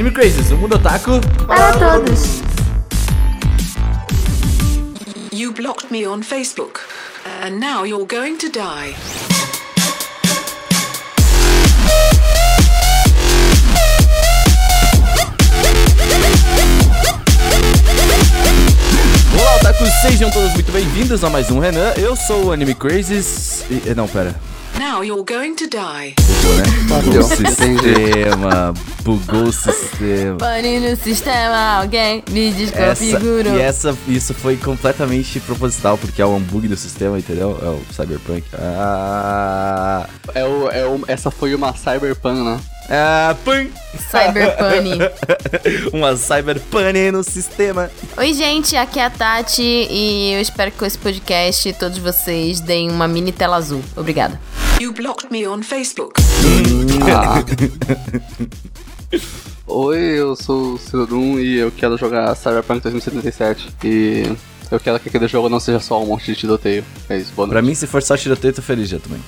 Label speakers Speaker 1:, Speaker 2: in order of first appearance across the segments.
Speaker 1: Anime Crazes, o mundo otaku
Speaker 2: Para todos.
Speaker 3: You blocked me on Facebook, and now you're going to die.
Speaker 1: Olá, otakus, sejam todos muito bem-vindos a mais um Renan. Eu sou o Anime Crazes. E, não, pera.
Speaker 3: Now you're going to die.
Speaker 1: Bugou, né? Bugou o sistema. Bugou o sistema.
Speaker 2: Pane no sistema, alguém me
Speaker 1: Essa,
Speaker 2: desconfigurou.
Speaker 1: e essa, isso foi completamente proposital, porque é um bug do sistema, entendeu? É o Cyberpunk. Ah.
Speaker 4: É o, é o, essa foi uma Cyberpunk, né?
Speaker 1: Ah, pum!
Speaker 2: Cyberpune.
Speaker 1: Uma cyberpune no sistema.
Speaker 2: Oi, gente, aqui é a Tati e eu espero que com esse podcast todos vocês deem uma mini tela azul. Obrigada.
Speaker 3: You blocked me on Facebook.
Speaker 4: Oi, eu sou o Cidadum e eu quero jogar Cyberpunk 2077. E eu quero que aquele jogo não seja só um monte de tiroteio. É isso, boa
Speaker 1: Pra mim, se for só tiroteio, tô feliz já também.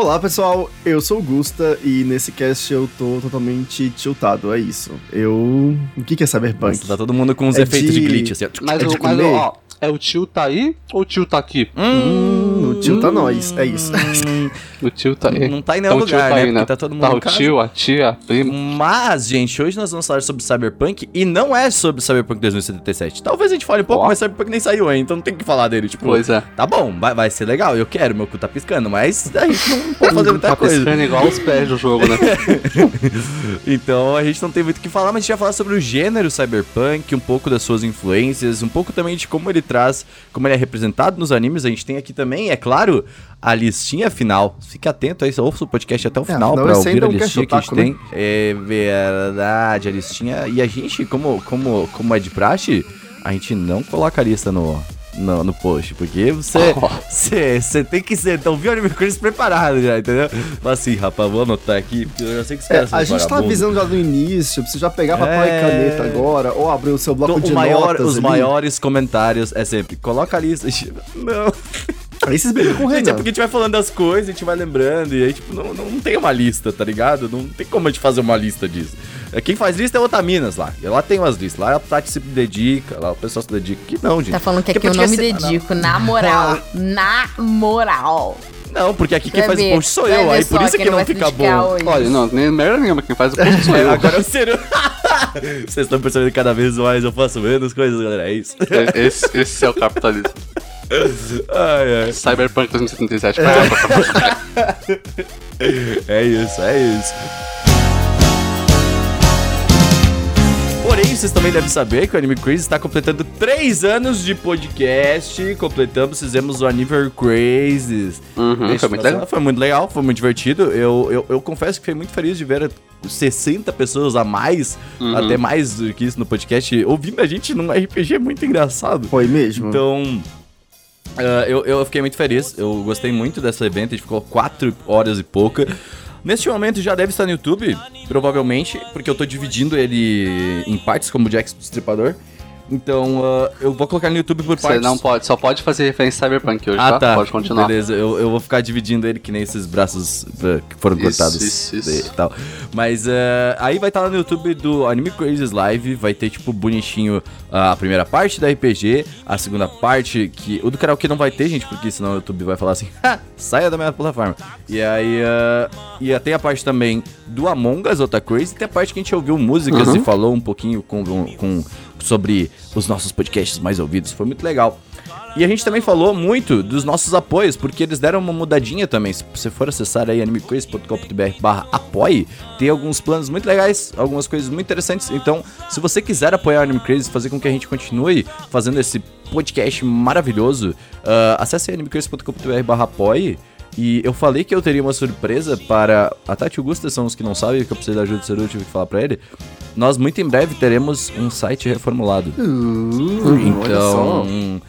Speaker 5: Olá pessoal, eu sou o Gusta e nesse cast eu tô totalmente tiltado, é isso. Eu. O que, que é Cyberpunk?
Speaker 1: Nossa, tá todo mundo com uns
Speaker 5: É
Speaker 1: efeitos de,
Speaker 5: de-
Speaker 1: glitch, assim, ó.
Speaker 4: Mas,
Speaker 5: é de
Speaker 4: o, mas ó, é o tio tá aí ou o tio tá aqui?
Speaker 5: Hum, o tio tá nós, é isso.
Speaker 4: O tio tá aí.
Speaker 1: Não tá em nenhum
Speaker 4: Então
Speaker 1: lugar,
Speaker 4: tá
Speaker 1: né?
Speaker 4: aí,
Speaker 1: Porque tá todo mundo
Speaker 4: Tá o tio, a tia, a prima.
Speaker 1: Mas, gente, hoje nós vamos falar sobre Cyberpunk e não é sobre Cyberpunk 2077. Talvez a gente fale um pouco,
Speaker 4: Ó.
Speaker 1: mas Cyberpunk nem saiu ainda, então não tem que falar dele. Tipo,
Speaker 4: Pois é.
Speaker 1: tá bom, vai, vai ser legal, eu quero, meu cu tá piscando, mas a gente não pode fazer muita
Speaker 4: Tá
Speaker 1: coisa.
Speaker 4: piscando igual os pés do jogo, né?
Speaker 1: Então a gente não tem muito o que falar, mas a gente vai falar sobre o gênero cyberpunk, um pouco das suas influências, um pouco também de como ele traz, como ele é representado nos animes. A gente tem aqui também, é claro, a listinha final. Fique atento aí, ouça o podcast até o final
Speaker 5: afinal
Speaker 1: pra
Speaker 5: esse
Speaker 1: ouvir a
Speaker 5: é
Speaker 1: listinha que a gente
Speaker 5: otaku,
Speaker 1: tem. É verdade, a listinha. E a gente, como, como, como é de praxe, a gente não coloca a lista no. No, no post, porque você
Speaker 4: Oh.
Speaker 1: você você tem que ser, então viu o Anime Crazy preparado já, entendeu? Fala assim, rapaz, vou anotar aqui, porque eu já sei que os
Speaker 5: É,
Speaker 1: caras são
Speaker 5: a gente tá avisando já no início, precisa já pegar papel
Speaker 1: É.
Speaker 5: e caneta agora, ou abrir o seu bloco
Speaker 1: Então,
Speaker 5: de
Speaker 1: maior-
Speaker 5: notas
Speaker 1: os
Speaker 5: ali.
Speaker 1: maiores comentários é sempre, coloca a lista. Não.
Speaker 5: Brigam com o
Speaker 1: Gente, é porque a gente vai falando das coisas, a gente vai lembrando, e aí, tipo, não, não, não tem uma lista, tá ligado? Não tem como a gente fazer uma lista disso. É, Quem faz lista é Otaminas lá. E lá tem umas listas. Lá a Tati se dedica, lá o pessoal se dedica. Aqui não, gente.
Speaker 2: Tá falando que
Speaker 1: Porque
Speaker 2: aqui eu não me
Speaker 1: é-
Speaker 2: dedico, na moral. Na moral.
Speaker 1: Não, porque aqui quem
Speaker 2: Vai
Speaker 1: faz o post sou eu, aí por isso que não fica bom.
Speaker 2: hoje.
Speaker 4: Olha, não, nem merda nenhuma. Quem faz o post sou eu.
Speaker 1: Agora eu ser. Vocês estão percebendo que cada vez mais eu faço menos coisas, galera. É isso.
Speaker 4: É, Esse, esse é o capitalismo.
Speaker 1: Ai, ai.
Speaker 4: Cyberpunk 2077.
Speaker 1: É isso, é isso. Porém, vocês também devem saber que o Anime Crazy está completando 3 anos de podcast. Completamos, fizemos o Anniversary Crazes.
Speaker 4: Uhum, foi muito legal.
Speaker 1: Foi muito legal, foi muito divertido. Eu, eu, eu confesso que fiquei muito feliz de ver 60 pessoas a mais,
Speaker 4: Uhum.
Speaker 1: até mais do que isso no podcast, ouvindo a gente num RPG muito engraçado.
Speaker 5: Foi mesmo?
Speaker 1: Então, ah, eu, eu fiquei muito feliz. Eu gostei muito desse evento. A gente ficou 4 horas e pouca. Neste momento já deve estar no YouTube, provavelmente, porque eu tô dividindo ele em partes, como o Jack Stripador. Então, ah, eu vou colocar no YouTube por
Speaker 4: Você
Speaker 1: partes.
Speaker 4: não pode, só pode fazer referência a Cyberpunk hoje,
Speaker 1: Ah,
Speaker 4: tá?
Speaker 1: tá.
Speaker 4: Pode continuar.
Speaker 1: Beleza, eu, eu vou ficar dividindo ele que nem esses braços eh, que foram
Speaker 4: Isso,
Speaker 1: cortados
Speaker 4: isso, isso.
Speaker 1: e tal. Mas eh, aí vai estar lá no YouTube do Anime Crazes Live, vai ter tipo bonitinho a primeira parte da RPG, a segunda parte que o do karaokê não vai ter, gente, porque senão o YouTube vai falar assim: "Ha, saia da minha plataforma". E aí eh, e tem a parte também do Among Us Ota Crazy, tem a parte que a gente ouviu músicas
Speaker 4: Uhum.
Speaker 1: e falou um pouquinho com, com sobre os nossos podcasts mais ouvidos, foi muito legal. E a gente também falou muito dos nossos apoios, porque eles deram uma mudadinha também. Se você for acessar aí animequiz.com.br barra apoie, tem alguns planos muito legais, algumas coisas muito interessantes. Então, se você quiser apoiar o Anime Crazy, fazer com que a gente continue fazendo esse podcast maravilhoso, ah, acesse animequiz.com.br barra apoie. E eu falei que eu teria uma surpresa para. A Tati e o Gusta são os que não sabem, que eu precisei da ajuda do Ceru, eu tive que falar pra ele. Nós muito em breve teremos um site reformulado.
Speaker 5: Uh.
Speaker 1: Então,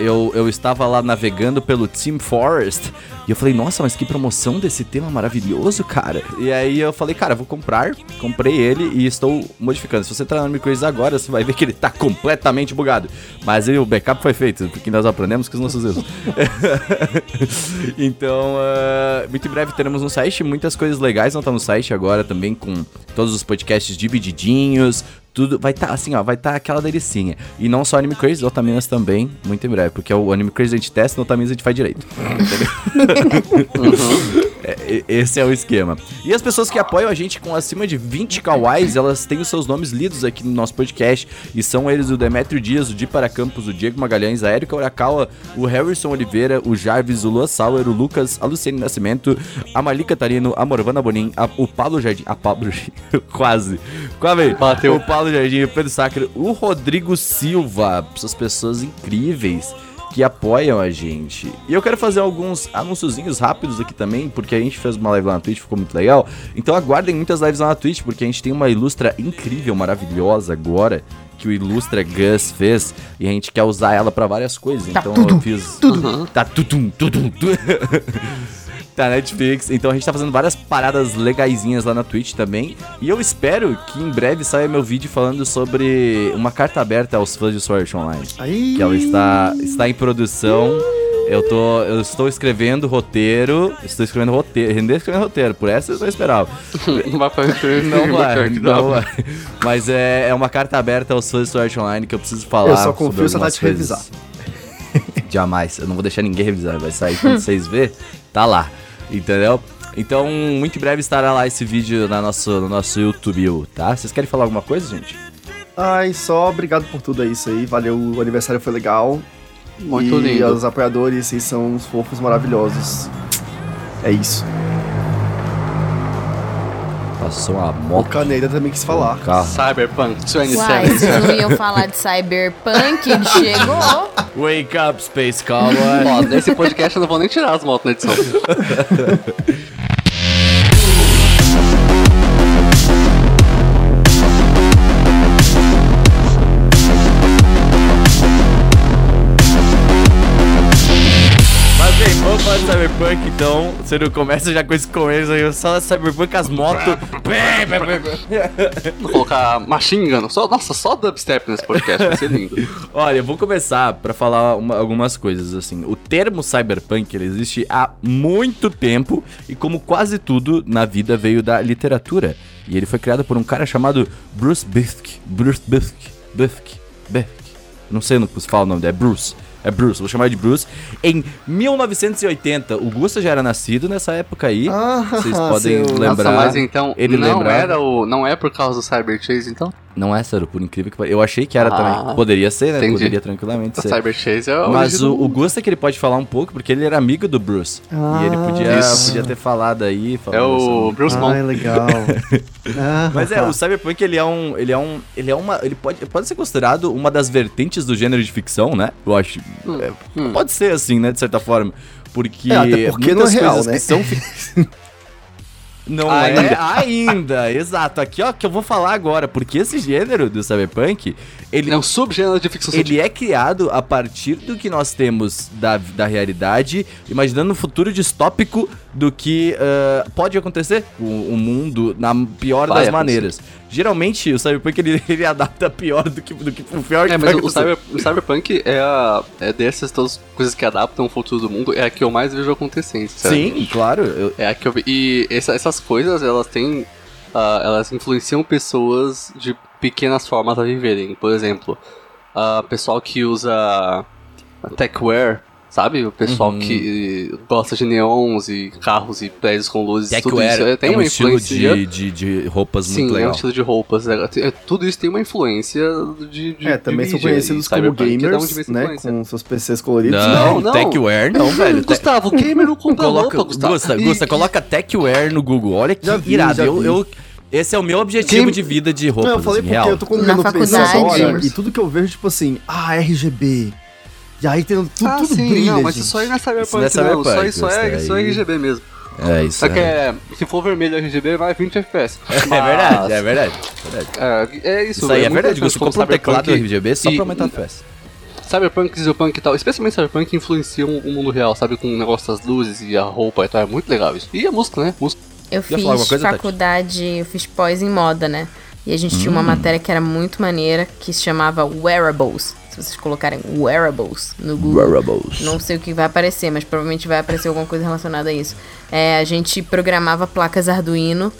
Speaker 1: eu, eu estava lá navegando pelo Team Forest e eu falei, nossa, mas que promoção desse tema maravilhoso, cara. E aí eu falei, cara, vou comprar. Comprei ele e estou modificando. Se você entrar no Microids agora, você vai ver que ele tá completamente bugado. Mas aí o backup foi feito, porque nós aprendemos com os nossos erros. então, uh, muito em breve teremos no site muitas coisas legais. Não tá no site agora também, com todos os podcasts divididinhos, tudo vai estar tá, assim, ó, vai estar tá aquela delicinha. E não só Anime Crazy, Otaminas também, muito em breve, porque o Anime Crazy a gente testa, no Otaminas a gente faz direito. Entendeu? uhum. É, esse é o esquema. E as pessoas que apoiam a gente com acima de 20 kawais, elas têm os seus nomes lidos aqui no nosso podcast, e são eles o Demetrio Dias, o Di Para Campos, o Diego Magalhães, a Erika Urakawa, o Harrison Oliveira, o Jarvis, o Lua Sauer, o Lucas, a Luciene Nascimento, a Marli Catarino, a Morvana Bonin, a, o Paulo Jardim, a Pablo quase, quase,
Speaker 4: Bateu.
Speaker 1: o Paulo Jardim, o Pedro Sacre, o Rodrigo Silva, essas pessoas incríveis que apoiam a gente. E eu quero fazer alguns anúnciozinhos rápidos aqui também, porque a gente fez uma live lá na Twitch, ficou muito legal. Então aguardem muitas lives lá na Twitch, porque a gente tem uma ilustra incrível, maravilhosa agora, que o Ilustra Gus fez, e a gente quer usar ela para várias coisas.
Speaker 2: Tá
Speaker 1: então
Speaker 2: tudo,
Speaker 1: eu fiz.
Speaker 2: tudo.
Speaker 1: Tá tudo, tudo, tudo. tá Netflix. Então a gente tá fazendo várias paradas legaisinhas lá na Twitch também. E eu espero que em breve saia meu vídeo falando sobre uma carta aberta aos fãs de Sword Online.
Speaker 5: Aí.
Speaker 1: Que ela está, está em produção. Eu, tô, eu estou escrevendo roteiro. Estou escrevendo roteiro. Render escrevendo roteiro. Por essa eu só esperava.
Speaker 4: Não vai fazer
Speaker 1: Não vai,
Speaker 4: que
Speaker 1: não vai. Mas é, é uma carta aberta aos fãs de Sword Online que eu preciso falar.
Speaker 5: Eu só
Speaker 1: sobre
Speaker 5: confio se a
Speaker 1: algumas
Speaker 5: Tati
Speaker 1: coisas.
Speaker 5: revisar.
Speaker 1: Jamais. Eu não vou deixar ninguém revisar. Vai sair quando vocês ver, tá lá. Entendeu? Então, muito em breve estará lá esse vídeo na nosso, no nosso YouTube, tá? Vocês querem falar alguma coisa, gente?
Speaker 5: Ai, só obrigado por tudo, é isso aí. Valeu, o aniversário foi legal.
Speaker 4: Muito
Speaker 5: e
Speaker 4: lindo.
Speaker 5: os apoiadores, vocês são uns fofos maravilhosos. É isso.
Speaker 1: Passou uma
Speaker 5: O
Speaker 1: moto.
Speaker 5: Caneda também quis falar.
Speaker 1: Carro.
Speaker 4: Cyberpunk
Speaker 2: Uai,
Speaker 4: 27.
Speaker 2: vocês não iam falar de Cyberpunk? Ele chegou.
Speaker 1: Wake up, Space Cowboy.
Speaker 4: Ó, desse podcast eu não vou nem tirar as motos na edição.
Speaker 1: Cyberpunk então. Você não começa já com esse começo aí, só Cyberpunk as motos.
Speaker 4: Vou colocar Machine Gun. Só, nossa, só dubstep nesse podcast, vai ser lindo.
Speaker 1: Olha, eu vou começar pra falar uma- algumas coisas assim. O termo cyberpunk ele existe há muito tempo e como quase tudo na vida veio da literatura. E ele foi criado por um cara chamado Bruce Bithk. Bruce Bithk. Bithk. Bithk. Não sei como se fala o nome dele, é Bruce. É Bruce, vou chamar de Bruce. Em 1980, o Gusta já era nascido nessa época aí.
Speaker 5: Ah,
Speaker 1: Vocês podem
Speaker 5: seu-
Speaker 1: lembrar.
Speaker 4: Nossa, mas então,
Speaker 1: ele
Speaker 4: não
Speaker 1: lembrava.
Speaker 4: era o. Não é por causa do Cyber Chase, então?
Speaker 1: Não é, Saru, por incrível que pareça. Eu achei que era
Speaker 4: Ah,
Speaker 1: também. Poderia ser, né?
Speaker 4: entendi.
Speaker 1: Poderia tranquilamente
Speaker 4: O
Speaker 1: ser.
Speaker 4: Cyber Chase é o.
Speaker 1: Mas o, o Gusta que ele pode falar um pouco, porque ele era amigo do Bruce. e ele podia,
Speaker 4: Ah, Isso.
Speaker 1: podia ter falado aí.
Speaker 4: É o
Speaker 1: sobre-
Speaker 4: Bruce
Speaker 5: Ai,
Speaker 4: Mon.
Speaker 5: legal. Ah,
Speaker 1: Mas é, o Cyberpunk ele é um. Ele é um. Ele é uma. Ele pode, pode ser considerado uma das vertentes do gênero de ficção, né? Eu acho. é,
Speaker 4: hum.
Speaker 1: Pode ser assim, né? De certa forma. Porque.
Speaker 5: É, até porque não é
Speaker 1: muitas
Speaker 5: real,
Speaker 1: coisas
Speaker 5: né?
Speaker 1: que são. Não
Speaker 4: Ainda.
Speaker 1: é ainda, exato. Aqui, ó, que eu vou falar agora, porque esse gênero do Cyberpunk, ele,
Speaker 4: É um subgênero de ficção científica.
Speaker 1: ele é criado a partir do que nós temos da, da realidade, imaginando um futuro distópico do que ah, pode acontecer o, o mundo na pior
Speaker 4: Vai
Speaker 1: das
Speaker 4: acontecer.
Speaker 1: maneiras. Geralmente, o Cyberpunk ele, ele adapta pior do que, do que o pior que
Speaker 4: É,
Speaker 1: vai
Speaker 4: mas o, cyber, o Cyberpunk é, a, é dessas todas coisas que adaptam o futuro do mundo, é a que eu mais vejo acontecendo.
Speaker 1: Sim, claro. eu-
Speaker 4: É a que eu vi. E essa- essas coisas, elas têm. Ah, elas influenciam pessoas de pequenas formas a viverem. Por exemplo, ah, pessoal que usa techwear, sabe? O pessoal
Speaker 1: Uhum.
Speaker 4: que gosta de neons e carros e prédios com luzes. tudo
Speaker 1: Techwear
Speaker 4: isso é, tem
Speaker 1: é um
Speaker 4: uma
Speaker 1: estilo
Speaker 4: influência.
Speaker 1: de, de, de roupas
Speaker 4: Sim,
Speaker 1: muito
Speaker 4: é um
Speaker 1: legal.
Speaker 4: estilo de roupas. é, é, tudo isso tem uma influência de. de
Speaker 5: É, também
Speaker 4: de
Speaker 5: são conhecidos como
Speaker 4: um
Speaker 5: gamers,
Speaker 4: de
Speaker 5: né?
Speaker 4: influência.
Speaker 5: Com seus PCs coloridos.
Speaker 1: Não,
Speaker 4: Não, não.
Speaker 1: Techwear não, velho. Te-
Speaker 4: Gustavo, gamer não compra
Speaker 1: Coloca,
Speaker 4: roupa, Gustavo.
Speaker 1: Gusta,
Speaker 4: E-
Speaker 1: Gusta, coloca Techwear no Google. Olha que
Speaker 5: Já vi,
Speaker 1: irado.
Speaker 5: já
Speaker 1: Eu,
Speaker 5: vi.
Speaker 1: eu- esse é o meu objetivo
Speaker 4: Quem-
Speaker 1: de vida de roupas,
Speaker 5: Não, eu falei
Speaker 1: assim,
Speaker 5: porque
Speaker 1: real.
Speaker 5: eu tô comprando
Speaker 2: Na
Speaker 5: PC
Speaker 2: faculdade.
Speaker 5: agora e tudo que eu vejo, tipo assim, ah, RGB. E aí tem tudo,
Speaker 4: Ah,
Speaker 5: tudo
Speaker 4: sim,
Speaker 5: brilha,
Speaker 4: não, mas
Speaker 5: gente.
Speaker 4: isso aí não é Cyberpunk,
Speaker 1: Isso não é
Speaker 4: não.
Speaker 1: Cyberpunk,
Speaker 4: Isso aí só é,
Speaker 1: isso
Speaker 4: isso é RGB mesmo.
Speaker 1: É isso.
Speaker 4: Só que
Speaker 1: é.
Speaker 4: é, se for vermelho RGB, vai 20 FPS.
Speaker 1: É verdade, é verdade. verdade.
Speaker 4: É, é isso,
Speaker 1: Isso aí é
Speaker 4: muito
Speaker 1: verdade, você compra um teclado RGB só
Speaker 4: e-
Speaker 1: pra aumentar a festa.
Speaker 4: Cyberpunk, Dieselpunk e tal, especialmente Cyberpunk influenciam o mundo real, sabe? Com o negócio das luzes e a roupa e tal. É muito legal isso. E a música, né? Música.
Speaker 2: Eu fiz
Speaker 1: coisa, Tati?
Speaker 2: faculdade, eu fiz pós em moda, né? E a gente tinha
Speaker 1: Hum.
Speaker 2: uma matéria que era muito maneira, que se chamava Wearables. Se vocês colocarem Wearables no Google.
Speaker 1: Wearables.
Speaker 2: Não sei o que vai aparecer, mas provavelmente vai aparecer alguma coisa relacionada a isso. É, a gente programava placas Arduino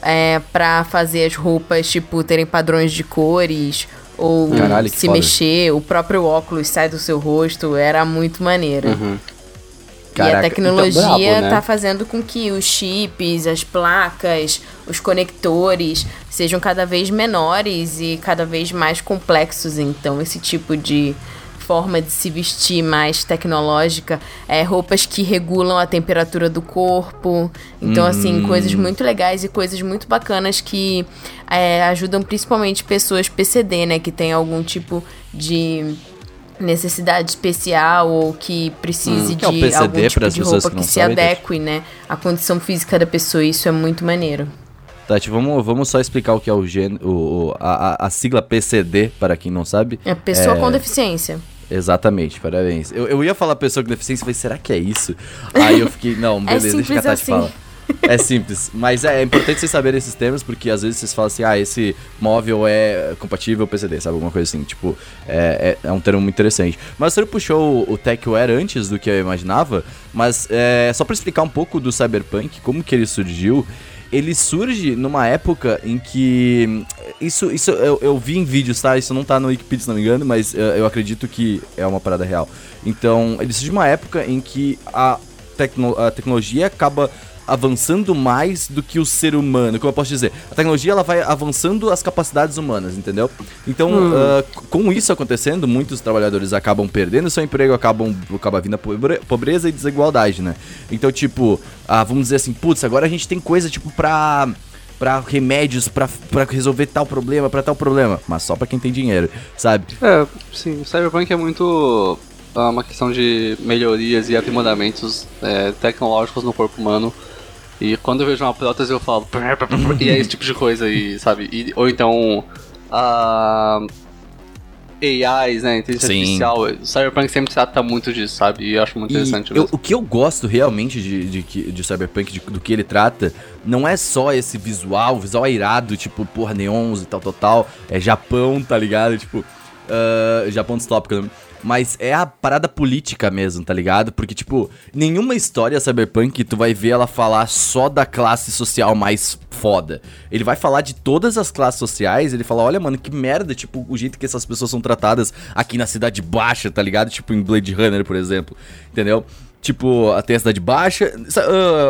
Speaker 2: é, pra fazer as roupas, tipo, terem padrões de cores. Ou
Speaker 1: Caralho,
Speaker 2: se
Speaker 1: foda.
Speaker 2: mexer, o próprio óculos sai do seu rosto, era muito maneiro. E a
Speaker 1: Caraca,
Speaker 2: tecnologia
Speaker 4: então brabo, né?
Speaker 2: tá fazendo com que os chips, as placas, os conectores sejam cada vez menores e cada vez mais complexos. Então, esse tipo de forma de se vestir mais tecnológica, é roupas que regulam a temperatura do corpo. Então, assim, coisas muito legais e coisas muito bacanas que é, ajudam principalmente pessoas PCD, né? Que tem algum tipo de necessidade especial ou que precise
Speaker 1: Que é o
Speaker 2: de
Speaker 1: PCD
Speaker 2: algum tipo de roupa
Speaker 1: que
Speaker 2: que, se adeque, né, à condição física da pessoa. Isso é muito maneiro.
Speaker 1: Tati, vamos, vamos só explicar o que é o, gen, o, o- a, a- a sigla PCD, para quem não sabe.
Speaker 2: É pessoa com deficiência.
Speaker 1: Exatamente, parabéns. Eu, eu ia falar pessoa com deficiência, mas será que é isso? Aí eu fiquei, não, beleza, deixa que a Tati
Speaker 2: assim.
Speaker 1: fala. É simples, mas é, é importante vocês saberem esses termos, porque às vezes vocês falam assim, ah, esse móvel é compatível PCD, sabe? Alguma coisa assim, tipo, é, é, é um termo muito interessante. Mas você puxou o, o TechWare antes do que eu imaginava, mas é, só pra explicar um pouco do Cyberpunk, como que ele surgiu, ele surge numa época em que. Isso, isso eu, eu vi em vídeos, tá? Isso não tá no Wikipedia, se não me engano, mas eh, eu acredito que é uma parada real. Então, ele surge numa época em que a, tecno, a tecnologia acaba avançando mais do que o ser humano. Como eu posso dizer? A tecnologia ela vai avançando as capacidades humanas, entendeu? Então, ah, c- com isso acontecendo, muitos trabalhadores acabam perdendo seu emprego, acabam acaba vindo a pobre- pobreza e desigualdade, né? Então, tipo, ah, vamos dizer assim, putz, agora a gente tem coisa tipo pra para remédios pra pra resolver tal problema, pra tal problema, mas só pra quem tem dinheiro, sabe?
Speaker 4: É, sim, o Cyberpunk é muito ah, uma questão de melhorias e aprimoramentos é, tecnológicos no corpo humano. E quando eu vejo uma prótese eu falo. e é esse tipo de coisa, e, sabe? E- ou então. a AIs, né? Inteligência
Speaker 1: Sim.
Speaker 4: artificial. O Cyberpunk sempre trata muito disso, sabe? E eu acho muito
Speaker 1: E
Speaker 4: interessante
Speaker 1: eu- o que eu gosto realmente de, de, de Cyberpunk, de- do que ele trata, não é só esse visual, o visual é irado, tipo, porra, neons e tal, tal, tal. É Japão, tá ligado? Tipo, ah, Japão distópico, né? Mas é a parada política mesmo, tá ligado? Porque, tipo, nenhuma história cyberpunk tu vai ver ela falar só da classe social mais foda. Ele vai falar de todas as classes sociais, ele fala, olha, mano, que merda, tipo, o jeito que essas pessoas são tratadas aqui na Cidade Baixa, tá ligado? Tipo, em Blade Runner, por exemplo, entendeu? Tipo, tem a Cidade Baixa,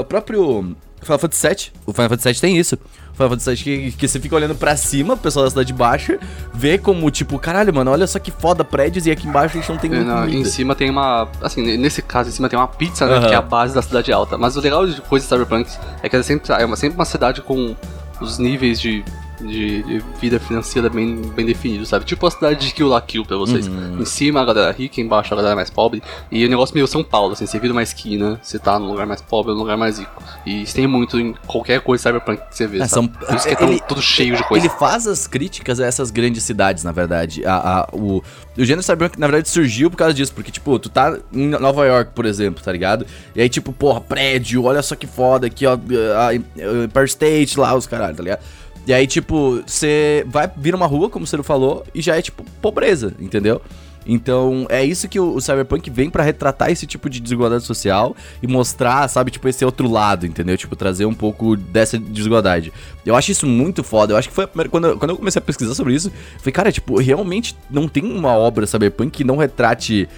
Speaker 1: o próprio Final Fantasy VII, o Final Fantasy VII tem isso. Final Fantasy VII que, que você fica olhando pra cima, o pessoal da Cidade Baixa, vê como, tipo, caralho, mano, olha só que foda prédios e aqui embaixo a gente não tem
Speaker 4: É, não, em cima tem uma. Assim, nesse caso, em cima tem uma pizza, né?
Speaker 1: Aham.
Speaker 4: Que é a base da cidade alta. Mas o legal de coisa de Cyberpunk é que ela sempre, é uma, sempre uma cidade com os níveis de, de, de vida financeira bem, bem definidos, sabe? Tipo a cidade de Kill la Kill pra vocês.
Speaker 1: Uhum.
Speaker 4: Em cima a galera rica, embaixo a galera mais pobre. E o negócio meio São Paulo, assim, você vira uma esquina, você tá num lugar mais pobre, num lugar mais rico. E isso tem muito em qualquer coisa Cyberpunk que você vê,
Speaker 1: É,
Speaker 4: sabe?
Speaker 1: são-
Speaker 4: Por isso que é tão,
Speaker 1: ele-
Speaker 4: tudo cheio de coisa.
Speaker 1: Ele faz as críticas a essas grandes cidades, na verdade. A, a- o, o gênero cyberpunk, na verdade, surgiu por causa disso. Porque, tipo, tu tá em Nova York, por exemplo, tá ligado? E aí, tipo, porra, prédio, olha só que foda aqui, ó. A, a Empire State lá, os caralho, tá ligado? E aí, tipo, você vai vir uma rua, como o Ciro falou, e já é, tipo, pobreza, entendeu? Então, é isso que o, o Cyberpunk vem pra retratar esse tipo de desigualdade social e mostrar, sabe, tipo, esse outro lado, entendeu? Tipo, trazer um pouco dessa desigualdade. Eu acho isso muito foda. Eu acho que foi a primeira. Quando, eu- quando eu comecei a pesquisar sobre isso, eu falei, cara, tipo, realmente não tem uma obra Cyberpunk que não retrate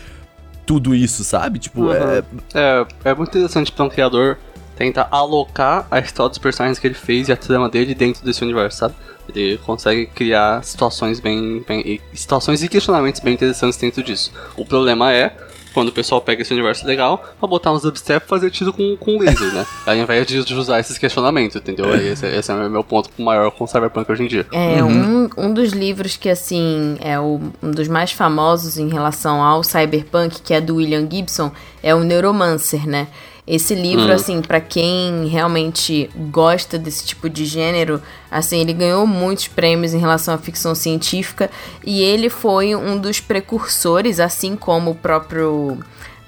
Speaker 1: tudo isso, sabe? Tipo,
Speaker 4: Uhum.
Speaker 1: é.
Speaker 4: É, é muito interessante pra um criador tentar alocar a história dos personagens que ele fez e a trama dele dentro desse universo, sabe? Ele consegue criar situações bem, bem e- situações e questionamentos bem interessantes dentro disso. O problema é quando o pessoal pega esse universo legal pra botar uns dubstep e fazer tiro com, com laser, né? Ao invés de de usar esses questionamentos, entendeu? Aí Esse, esse é o meu ponto maior com o Cyberpunk hoje em dia.
Speaker 2: É, um, um dos livros que, assim, é o, um dos mais famosos em relação ao cyberpunk, que é do William Gibson, é o Neuromancer, né? Esse livro,
Speaker 4: Hum.
Speaker 2: assim, pra quem realmente gosta desse tipo de gênero, assim, ele ganhou muitos prêmios em relação à ficção científica e ele foi um dos precursores, assim como o próprio.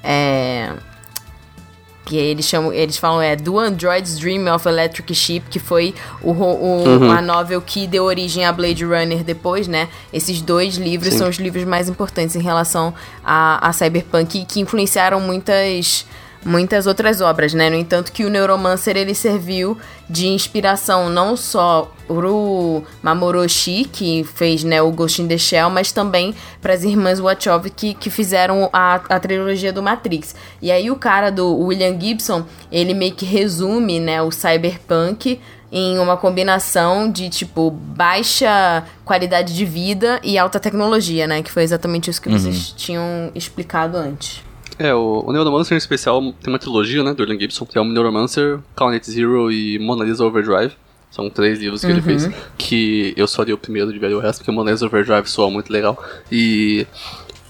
Speaker 2: É, que eles chamam, eles falam é Do Android's Dream of Electric Sheep, que foi o, o- a novel que deu origem a Blade Runner depois, né? Esses dois livros
Speaker 4: Sim.
Speaker 2: são os livros mais importantes em relação a, a Cyberpunk e que influenciaram muitas muitas outras obras, né? No entanto que o Neuromancer ele serviu de inspiração não só pro Mamoru Oshii, que fez né, o Ghost in the Shell, mas também para as irmãs Wachowski que fizeram a, a trilogia do Matrix. E aí o cara do William Gibson, ele meio que resume, né, o cyberpunk em uma combinação de tipo baixa qualidade de vida e alta tecnologia, né, que foi exatamente isso que vocês tinham explicado antes.
Speaker 4: É, o, o Neuromancer em especial tem uma trilogia, né, do William Gibson. Tem o Neuromancer, Count Zero e Mona Lisa Overdrive. São três livros que ele fez. Que eu só li o primeiro de ver o resto, porque Mona Lisa Overdrive soa muito legal. E.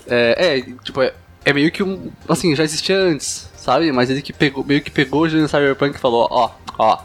Speaker 4: É, é tipo, é, é meio que um. Assim, já existia antes, sabe? Mas ele que pegou, meio que pegou o Cyberpunk e falou: ó, ó,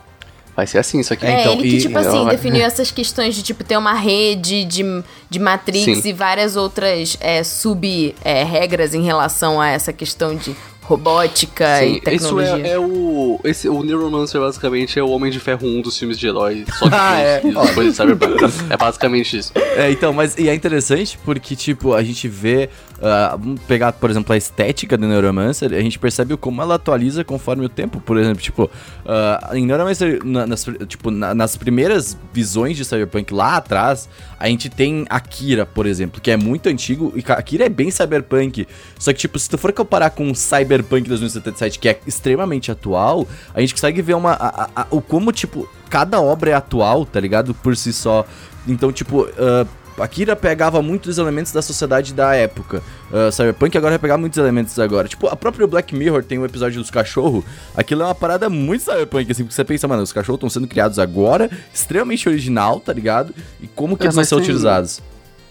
Speaker 4: vai ser assim isso aqui.
Speaker 1: É,
Speaker 2: É,
Speaker 1: então,
Speaker 2: ele que,
Speaker 1: e-
Speaker 2: tipo assim,
Speaker 4: Vai-
Speaker 2: definiu essas questões de, tipo, ter uma rede de, de Matrix
Speaker 4: Sim.
Speaker 2: e várias outras é, sub-regras em relação a essa questão de robótica e
Speaker 4: Sim, isso
Speaker 2: tecnologia.
Speaker 4: é, é o. Esse, o Neuromancer basicamente é o Homem de Ferro 1 dos filmes de herói. Só que
Speaker 1: Ah, é.
Speaker 4: coisas de Cyberpunk. é basicamente isso.
Speaker 1: É, então, mas e é interessante porque, tipo, a gente vê. ah, vamos pegar, por exemplo, a estética do Neuromancer, a gente percebe como ela atualiza conforme o tempo. Por exemplo, tipo, ah, em Neuromancer, na- nas, tipo, na- nas primeiras visões de Cyberpunk lá atrás, a gente tem Akira, por exemplo, que é muito antigo, e Akira é bem Cyberpunk. Só que, tipo, se tu for comparar com o Cyberpunk 2077, que é extremamente atual, a gente consegue ver uma, a- a- o como, tipo, cada obra é atual, tá ligado? Por si só. Então, tipo, ah, Akira pegava muitos elementos da sociedade da época. Ah, Cyberpunk agora vai pegar muitos elementos agora. Tipo, a própria Black Mirror tem um episódio dos cachorros. Aquilo é uma parada muito Cyberpunk, assim, porque você pensa, mano, os cachorros estão sendo criados agora, extremamente original, tá ligado? E como que
Speaker 4: É,
Speaker 1: eles vão ser
Speaker 4: tem-
Speaker 1: utilizados?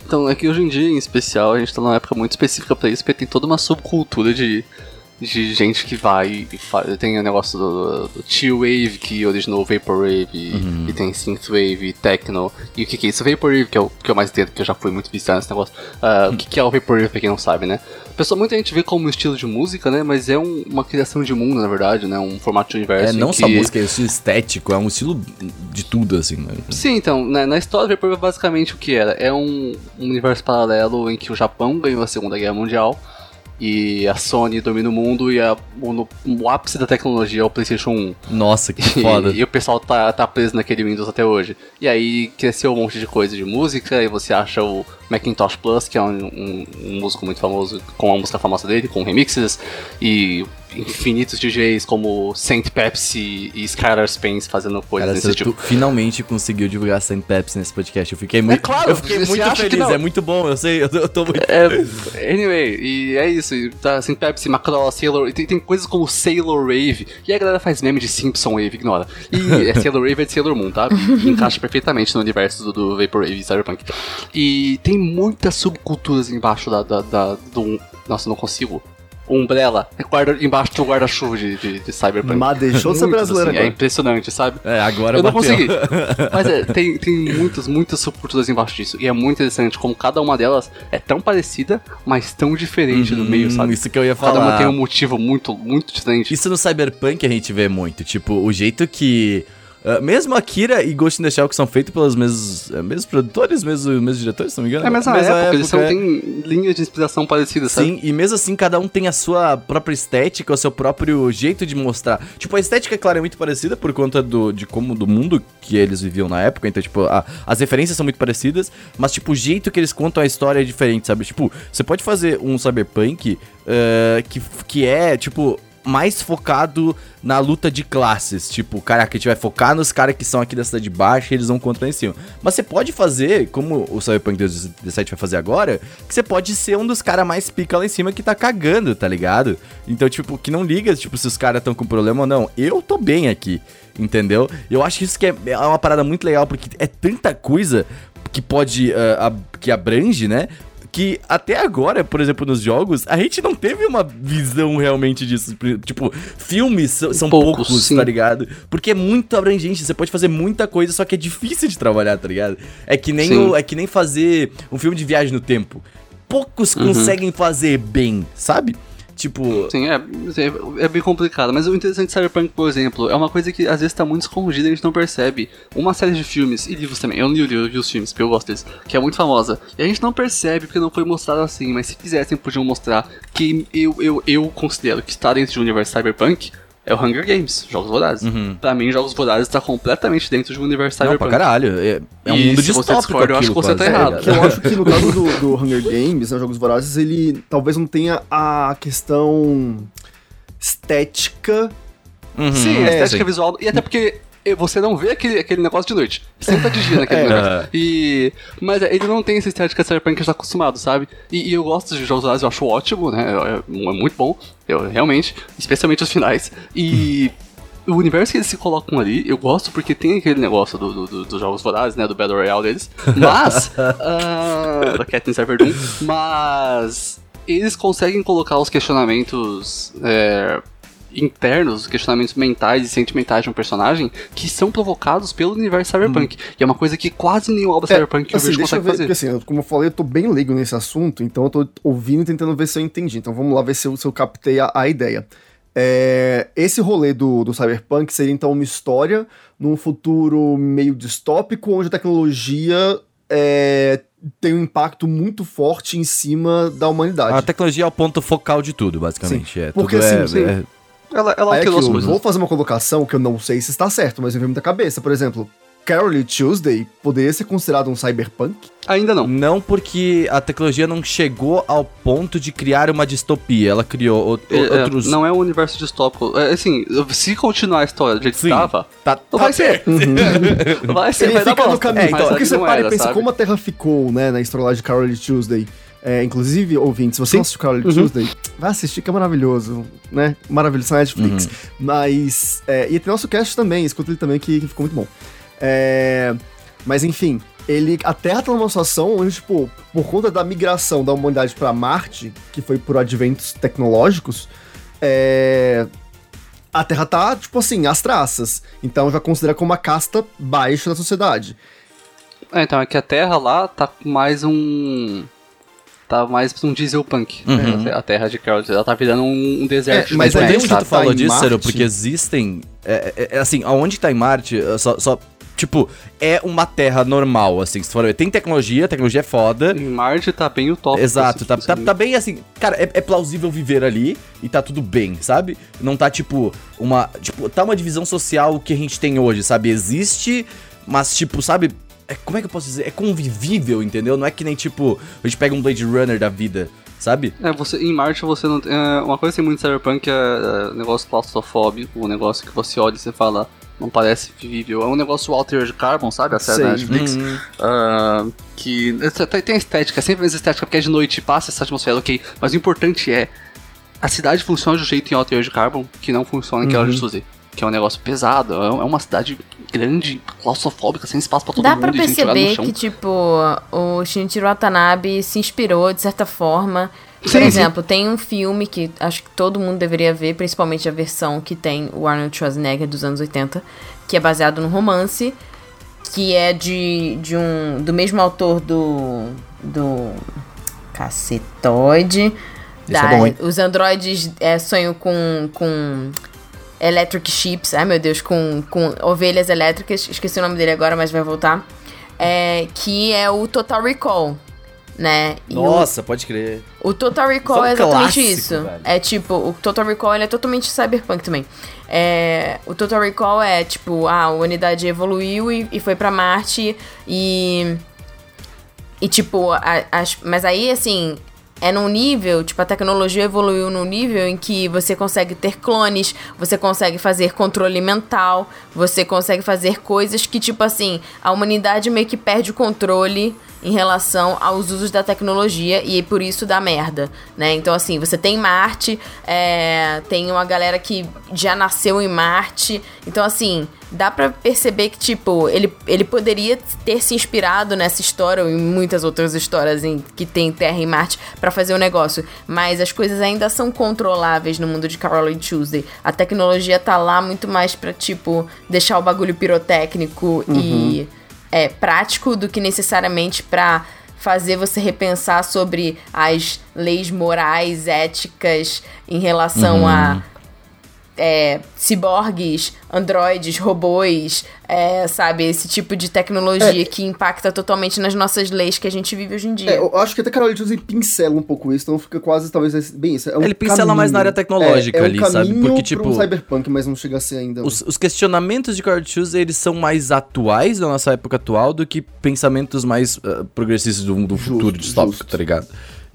Speaker 4: Então, é que hoje em dia, em especial, a gente tá numa época muito específica pra isso, porque tem toda uma subcultura de, de gente que vai e faz. Tem o negócio do, do Chill Wave, que originou o Vaporwave, e, e tem Synthwave, Techno. E o que, que é isso? Vaporwave, que é o que eu mais entendo, porque eu já fui muito viciado nesse negócio. Ah, O que, que é o Vaporwave, pra quem não sabe, né? Pessoal, muita gente vê como um estilo de música, né? Mas é um- uma criação de mundo, na verdade, né? Um formato de universo.
Speaker 1: É não
Speaker 4: que...
Speaker 1: só música, é um estilo estético, é um estilo de tudo, assim, né?
Speaker 4: Sim, então, na, na história do Vaporwave, basicamente o que era? É um, um universo paralelo em que o Japão ganhou a Segunda Guerra Mundial e a Sony domina o mundo e a- o, o ápice da tecnologia é o PlayStation 1.
Speaker 1: Nossa, que
Speaker 4: E,
Speaker 1: foda.
Speaker 4: e o pessoal tá, tá preso naquele Windows até hoje. E aí cresceu um monte de coisa de música, e você acha o Macintosh Plus, que é um, um- um músico muito famoso, com a música famosa dele, com remixes, e infinitos DJs como Saint Pepsi e Skylar Spence fazendo coisas
Speaker 1: Cara,
Speaker 4: desse tipo.
Speaker 1: tu finalmente conseguiu divulgar Saint Pepsi nesse podcast. Eu fiquei muito,
Speaker 4: claro,
Speaker 1: eu fiquei muito feliz. É muito bom, eu sei, eu tô, eu tô muito.
Speaker 4: É, anyway, e é isso. e Tá assim, Pepsi, Macross, Sailor. e Tem, tem coisas como Sailor Wave. E a galera faz meme de Simpson Wave, ignora. E é Sailor Wave é de Sailor Moon, tá? Que encaixa perfeitamente no universo do, do Vaporwave e Cyberpunk. E tem muitas subculturas embaixo da, da, da- do. Nossa, não consigo. Umbrella, guarda, embaixo do guarda-chuva de, de, de Cyberpunk.
Speaker 5: Mas deixou de ser brasileiro
Speaker 4: assim, É impressionante, sabe?
Speaker 1: É, agora
Speaker 4: Eu não
Speaker 1: bateu.
Speaker 4: consegui. Mas é, tem, tem muitas, muitas subculturas embaixo disso. E é muito interessante como cada uma delas é tão parecida, mas tão diferente no meio, sabe?
Speaker 1: Isso que eu ia
Speaker 4: Cada uma
Speaker 1: falar.
Speaker 4: tem um motivo muito, muito diferente.
Speaker 1: Isso no Cyberpunk a gente vê muito. Tipo, o jeito que. Ah, mesmo Akira e Ghost in the Shell, que são feitos pelos mesmos, eh, mesmos produtores, mesmos, mesmos diretores, se não me engano.
Speaker 4: É a mesma, época, eles são, têm linhas de inspiração parecidas, sabe?
Speaker 1: Sim, e mesmo assim, cada um tem a sua própria estética, o seu próprio jeito de mostrar. Tipo, a estética, claro, é muito parecida por conta do, de como do mundo que eles viviam na época. Então, tipo, a- as referências são muito parecidas, mas, tipo, o jeito que eles contam a história é diferente, sabe? Tipo, você pode fazer um cyberpunk eh, que, que é, tipo, mais focado na luta de classes. Tipo, caraca, a gente vai focar nos caras que são aqui da cidade baixa e eles vão contra em cima. Mas você pode fazer, como o Cyberpunk 2017 vai fazer agora, que você pode ser um dos caras mais pica lá em cima que tá cagando, tá ligado? Então, tipo, que não liga, tipo, se os caras estão com problema ou não. Eu tô bem aqui, entendeu? Eu acho isso que é, é uma parada muito legal, porque é tanta coisa que pode, ah, ab- que abrange, né? Que até agora, por exemplo, nos jogos, a gente não teve uma visão realmente disso. Tipo, filmes são, são poucos,
Speaker 4: Poucos,
Speaker 1: tá ligado? Porque é muito abrangente, você pode fazer muita coisa, só que é difícil de trabalhar, tá ligado? É que nem, o, é que nem fazer um filme de viagem no tempo. Poucos
Speaker 4: Uhum.
Speaker 1: conseguem fazer bem, sabe? Tipo,
Speaker 4: Sim, é, é, é bem complicado. Mas o interessante de Cyberpunk, por exemplo, é uma coisa que às vezes tá muito escondida e a gente não percebe. Uma série de filmes e livros também. Eu li, eu li os filmes, porque eu gosto deles, que é muito famosa. E a gente não percebe porque não foi mostrado assim, mas se quisessem, podiam mostrar que eu, eu, eu considero que está dentro do universo Cyberpunk. É o Hunger Games, Jogos Vorazes. Pra mim, Jogos Vorazes tá completamente dentro do universo
Speaker 1: não, pra caralho. É, é um
Speaker 4: E
Speaker 1: mundo
Speaker 4: se você
Speaker 1: distópico
Speaker 4: discorda, eu acho que você
Speaker 1: quase,
Speaker 4: tá errado.
Speaker 5: Que eu acho que no caso do, do Hunger Games, né, Jogos Vorazes, ele talvez não tenha a questão estética.
Speaker 1: Uhum.
Speaker 4: Sim, a
Speaker 5: É,
Speaker 4: estética
Speaker 1: sim.
Speaker 4: visual. E até porque você não vê aquele, aquele negócio de noite. Sempre tá de dia naquele
Speaker 5: É.
Speaker 4: negócio. E, mas ele não tem essa estética cyberpunk que a gente tá acostumado, sabe? E, e eu gosto de jogos vorazes, eu acho ótimo, né? É, é muito bom. Eu realmente, especialmente os finais. E. O universo que eles se colocam ali, eu gosto porque tem aquele negócio do, do- do- dos jogos vorazes, né? Do Battle Royale deles. Mas. ah, da Katniss Everdeen. Mas. Eles conseguem colocar os questionamentos. é, internos, questionamentos mentais e sentimentais de um personagem que são provocados pelo universo cyberpunk. E é uma coisa que quase nenhuma obra cyberpunk que eu
Speaker 5: assim,
Speaker 4: vejo
Speaker 5: eu
Speaker 4: consegue
Speaker 5: ver,
Speaker 4: fazer.
Speaker 5: porque assim, como eu falei, eu tô bem leigo nesse assunto, então eu tô ouvindo e tentando ver se eu entendi. Então vamos lá ver se eu, se eu captei a, a ideia. É, esse rolê do, do Cyberpunk seria então uma história num futuro meio distópico, onde a tecnologia é, tem um impacto muito forte em cima da humanidade.
Speaker 1: A tecnologia é o ponto focal de tudo, basicamente. É,
Speaker 5: Porque,
Speaker 1: tudo é,
Speaker 5: assim, sim.
Speaker 1: é-
Speaker 4: Ela, ela
Speaker 5: é
Speaker 4: alterou as
Speaker 5: aquilo,
Speaker 4: coisas.
Speaker 5: vou fazer uma colocação que eu não sei se está certo, mas me veio muita cabeça. Por exemplo, Carol Tuesday poderia ser considerado um cyberpunk?
Speaker 4: Ainda não.
Speaker 1: Não porque a tecnologia não chegou ao ponto de criar uma distopia. Ela criou o-
Speaker 4: É, é,
Speaker 1: outros.
Speaker 4: não é um universo distópico. É, assim, se continuar a história do jeito que
Speaker 1: Sim.
Speaker 4: tava,
Speaker 1: Tá, tá
Speaker 4: vai ser. vai ser,
Speaker 5: Ele
Speaker 4: vai dar
Speaker 5: fica no
Speaker 4: bosta.
Speaker 5: caminho.
Speaker 1: É, então,
Speaker 5: porque você para
Speaker 4: era,
Speaker 5: e pensa
Speaker 4: sabe?
Speaker 5: como a Terra ficou, né, na história de Carol Tuesday. É, inclusive, ouvinte, se você
Speaker 4: Sim.
Speaker 5: não assistiu Carol
Speaker 1: Uhum.
Speaker 5: Tuesday, vai assistir, que é maravilhoso, né? Maravilhoso na Netflix.
Speaker 1: Uhum.
Speaker 5: Mas. É, e tem nosso cast também, escuta ele também, que, que ficou muito bom. É, mas enfim, ele. A Terra tá numa situação onde, tipo, por conta da migração da humanidade pra Marte, que foi por adventos tecnológicos, é. A Terra tá, tipo assim, às traças. Então já considera como uma casta baixa da sociedade.
Speaker 4: É, então, é que a Terra lá tá com mais um. Tá mais um diesel punk.
Speaker 1: Uhum.
Speaker 4: né? A Terra de Carol, ela tá virando um, um deserto.
Speaker 5: É,
Speaker 4: de
Speaker 5: mas onde
Speaker 1: que tu falou disso,
Speaker 5: Marte?
Speaker 1: porque existem. É, é- é assim, aonde tá em Marte, é só, só. Tipo, é uma terra normal, assim. Se for ver. Tem tecnologia, a tecnologia é foda.
Speaker 4: Em Marte tá bem utópico.
Speaker 1: Exato,
Speaker 4: assim,
Speaker 1: tá,
Speaker 4: tipo
Speaker 1: tá,
Speaker 4: assim.
Speaker 1: tá bem assim. Cara, é, é plausível viver ali e tá tudo bem, sabe? Não tá tipo uma. Tipo, tá uma divisão social que a gente tem hoje, sabe? Existe, mas tipo, sabe? É, como é que eu posso dizer? É convivível, entendeu? Não é que nem tipo, a gente pega um Blade Runner da vida, sabe?
Speaker 4: É, você, em Marte você não tem. é, uma coisa que tem muito cyberpunk é, é negócio claustrofóbico, um negócio que você olha e você fala, não parece vivível. É um negócio Altered Carbon, sabe? A série da. Netflix.
Speaker 1: Uhum.
Speaker 4: Ah, que tem- tem estética, sempre a mesma estética, porque é de noite, passa essa atmosfera, ok. Mas o importante é. A cidade funciona de um jeito em Altered Carbon que não funciona em Carol de Suzy. Que é um negócio pesado, é é uma cidade grande, claustrofóbica, sem espaço pra todo
Speaker 2: Dá
Speaker 4: mundo.
Speaker 2: pra
Speaker 4: e jogada no
Speaker 2: perceber que, tipo, o Shinichiro Watanabe se inspirou, de certa forma. Por
Speaker 4: Sim, sim.
Speaker 2: exemplo, tem um filme que acho que todo mundo deveria ver, principalmente a versão que tem o Arnold Schwarzenegger dos anos 80, que é baseado num romance, que é de, de um. do mesmo autor do. do. Cacetoide.
Speaker 1: Esse é
Speaker 2: Da-
Speaker 1: bom,
Speaker 2: os androides é, sonham com. com Electric Ships, ai meu Deus, com, com ovelhas elétricas, esqueci o nome dele agora, mas vai voltar. É, que é o Total Recall, né? E o-
Speaker 1: Nossa, pode crer.
Speaker 2: o Total Recall
Speaker 1: é um
Speaker 2: é exatamente
Speaker 1: clássico,
Speaker 2: isso.
Speaker 1: velho.
Speaker 2: É tipo, o Total Recall é totalmente cyberpunk também. É, o Total Recall é tipo, ah, a humanidade evoluiu e, e foi pra Marte e. E tipo, a- as, mas aí assim. É num nível, tipo, a tecnologia evoluiu num nível em que você consegue ter clones, você consegue fazer controle mental, você consegue fazer coisas que, tipo assim, a humanidade meio que perde o controle em relação aos usos da tecnologia e por isso dá merda, né? Então, assim, você tem Marte, é, tem uma galera que já nasceu em Marte, então, assim, dá pra perceber que, tipo, ele, ele poderia ter se inspirado nessa história ou em muitas outras histórias em, que tem Terra e Marte pra fazer o negócio. Mas as coisas ainda são controláveis no mundo de Carol e Tuesday. A tecnologia tá lá muito mais pra, tipo, deixar o bagulho pirotécnico e é, prático do que necessariamente pra fazer você repensar sobre as leis morais, éticas em relação a é, ciborgues, androides, robôs, é, sabe? Esse tipo de tecnologia que impacta totalmente nas nossas leis que a gente vive hoje em dia.
Speaker 5: É, eu acho que até Carol Tuesday pincela um pouco isso, então fica quase, talvez, bem isso. É um
Speaker 1: Ele pincela mais na área tecnológica
Speaker 5: é, é um
Speaker 1: ali, sabe?
Speaker 5: caminho
Speaker 1: Porque, tipo,
Speaker 5: um cyberpunk, mas não chega a ser ainda.
Speaker 1: Os, os questionamentos de Carol Tuesday, eles são mais atuais da nossa época atual do que pensamentos mais ah, progressistas do, do futuro distópico,
Speaker 5: justo.
Speaker 1: tá ligado?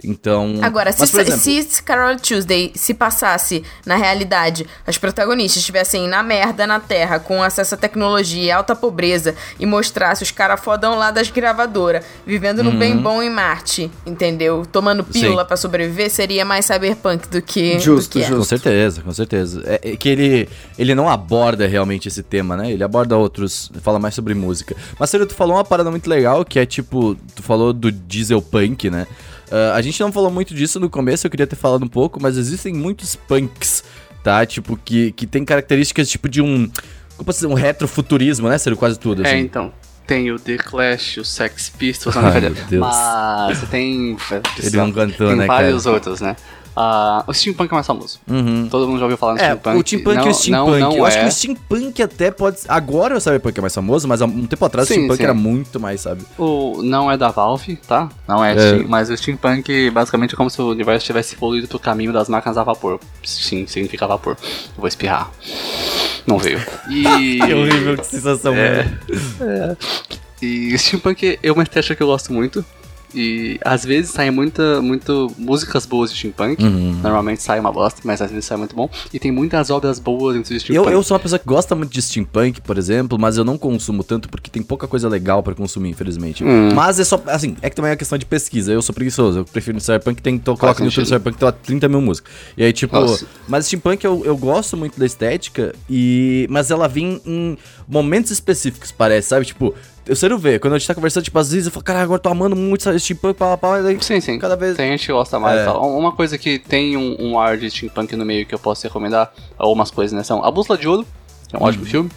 Speaker 1: Então...
Speaker 2: Agora, se,
Speaker 1: mas, exemplo,
Speaker 2: se Carol Tuesday se passasse na realidade, as protagonistas estivessem na merda na Terra, com acesso à tecnologia e alta pobreza, e mostrasse os caras fodão lá das gravadoras, vivendo no bem bom em Marte, entendeu? Tomando pílula
Speaker 1: Uhum.
Speaker 2: Pra sobreviver, seria mais cyberpunk do que.
Speaker 5: Justo,
Speaker 2: do que é.
Speaker 5: justo.
Speaker 1: Com certeza, com certeza. É, é que ele, ele não aborda realmente esse tema, né? Ele aborda outros, fala mais sobre música. Mas, Sério, tu falou uma parada muito legal, que é tipo, tu falou do diesel punk, né? Ah, a gente não falou muito disso no começo, eu queria ter falado um pouco, mas existem muitos punks, tá? Tipo, que, que tem características tipo de um. Como posso dizer, um retrofuturismo, né, Sério? Quase tudo, assim.
Speaker 4: É, então. Tem o The Clash, o Sex Pistols,
Speaker 1: Ai, meu Deus.
Speaker 4: Mas você tem.
Speaker 1: Ele não cantou,
Speaker 4: tem
Speaker 1: né,
Speaker 4: vários
Speaker 1: cara?
Speaker 4: outros, né? Ah, o Steampunk é mais famoso.
Speaker 1: Uhum.
Speaker 4: Todo mundo já ouviu falar no
Speaker 1: É,
Speaker 4: Steampunk.
Speaker 1: o steampunk
Speaker 4: não,
Speaker 1: e o steampunk.
Speaker 4: Não, não
Speaker 1: eu acho
Speaker 4: é.
Speaker 1: que o steampunk até pode. Agora o cyberpunk é mais famoso, mas há um tempo atrás o
Speaker 4: Sim,
Speaker 1: steampunk
Speaker 4: sim.
Speaker 1: era muito mais, sabe?
Speaker 4: O, não é da Valve, tá? Não é,
Speaker 1: É.
Speaker 4: Steam, mas o Steampunk basicamente é como se o universo tivesse evoluído pro caminho das máquinas a vapor. Sim, significa vapor. Eu vou espirrar. Não veio. E.
Speaker 1: Que horrível, que sensação.
Speaker 4: É.
Speaker 1: mano.
Speaker 4: E Steampunk é uma estética que eu gosto muito. E às vezes saem muita, muito músicas boas de Steampunk.
Speaker 1: Uhum.
Speaker 4: Normalmente sai uma bosta, mas às vezes sai muito bom. E tem muitas obras boas dentro de
Speaker 1: Eu,
Speaker 4: Steampunk.
Speaker 1: eu sou uma pessoa que gosta muito de steampunk, por exemplo, mas eu não consumo tanto porque tem pouca coisa legal pra consumir, infelizmente.
Speaker 4: Hum.
Speaker 1: Mas é só, assim, é que também é questão de pesquisa. Eu sou preguiçoso, eu prefiro no cyberpunk, tem, tô, coloco no YouTube cyberpunk, tem lá 30 mil músicas. E aí, tipo,
Speaker 4: Nossa.
Speaker 1: mas steampunk eu, eu gosto muito da estética, e mas ela vem em momentos específicos, parece, sabe? Tipo, eu sei ver, quando a gente tá conversando, tipo, às vezes eu falo, cara, agora eu tô amando muito esse steampunk, pá, pá, daí
Speaker 4: Sim, sim.
Speaker 1: cada vez...
Speaker 4: Tem gente que gosta mais
Speaker 1: É.
Speaker 4: e tal. Uma coisa que tem um, um ar de steampunk no meio que eu posso recomendar, algumas coisas, né? São A Bússola de Ouro, que é um
Speaker 1: Uhum.
Speaker 4: ótimo filme.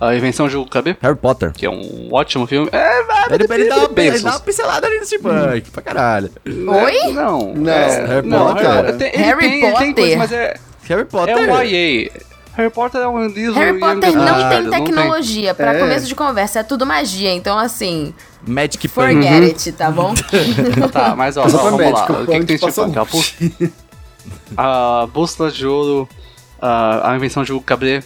Speaker 4: A Invenção de Hugo Cabé,
Speaker 1: Harry Potter.
Speaker 4: que é um ótimo filme. É, vai,
Speaker 1: Ele, ele, dá uma, ele dá uma pincelada ali no steampunk, pra caralho.
Speaker 2: Oi?
Speaker 4: Não.
Speaker 5: Não,
Speaker 4: é,
Speaker 1: Harry
Speaker 4: não,
Speaker 1: Potter.
Speaker 4: Harry Potter. Tem, ele
Speaker 2: Harry
Speaker 4: tem, ele tem
Speaker 2: Potter.
Speaker 4: coisa, mas é,
Speaker 1: Harry Potter.
Speaker 4: é um YA. Harry Potter é um livro
Speaker 2: Harry Potter
Speaker 4: young
Speaker 2: não tem
Speaker 4: não
Speaker 2: tecnologia. Pra
Speaker 5: É.
Speaker 2: começo de conversa, é tudo magia. Então, assim,
Speaker 1: Magic
Speaker 2: forget it, tá bom?
Speaker 4: Tá, mas ó, ó, vamos lá. O que, que tem
Speaker 5: passar
Speaker 4: steampunk? A, bú- a Bússola de Ouro, a, a Invenção de Hugo Cabret,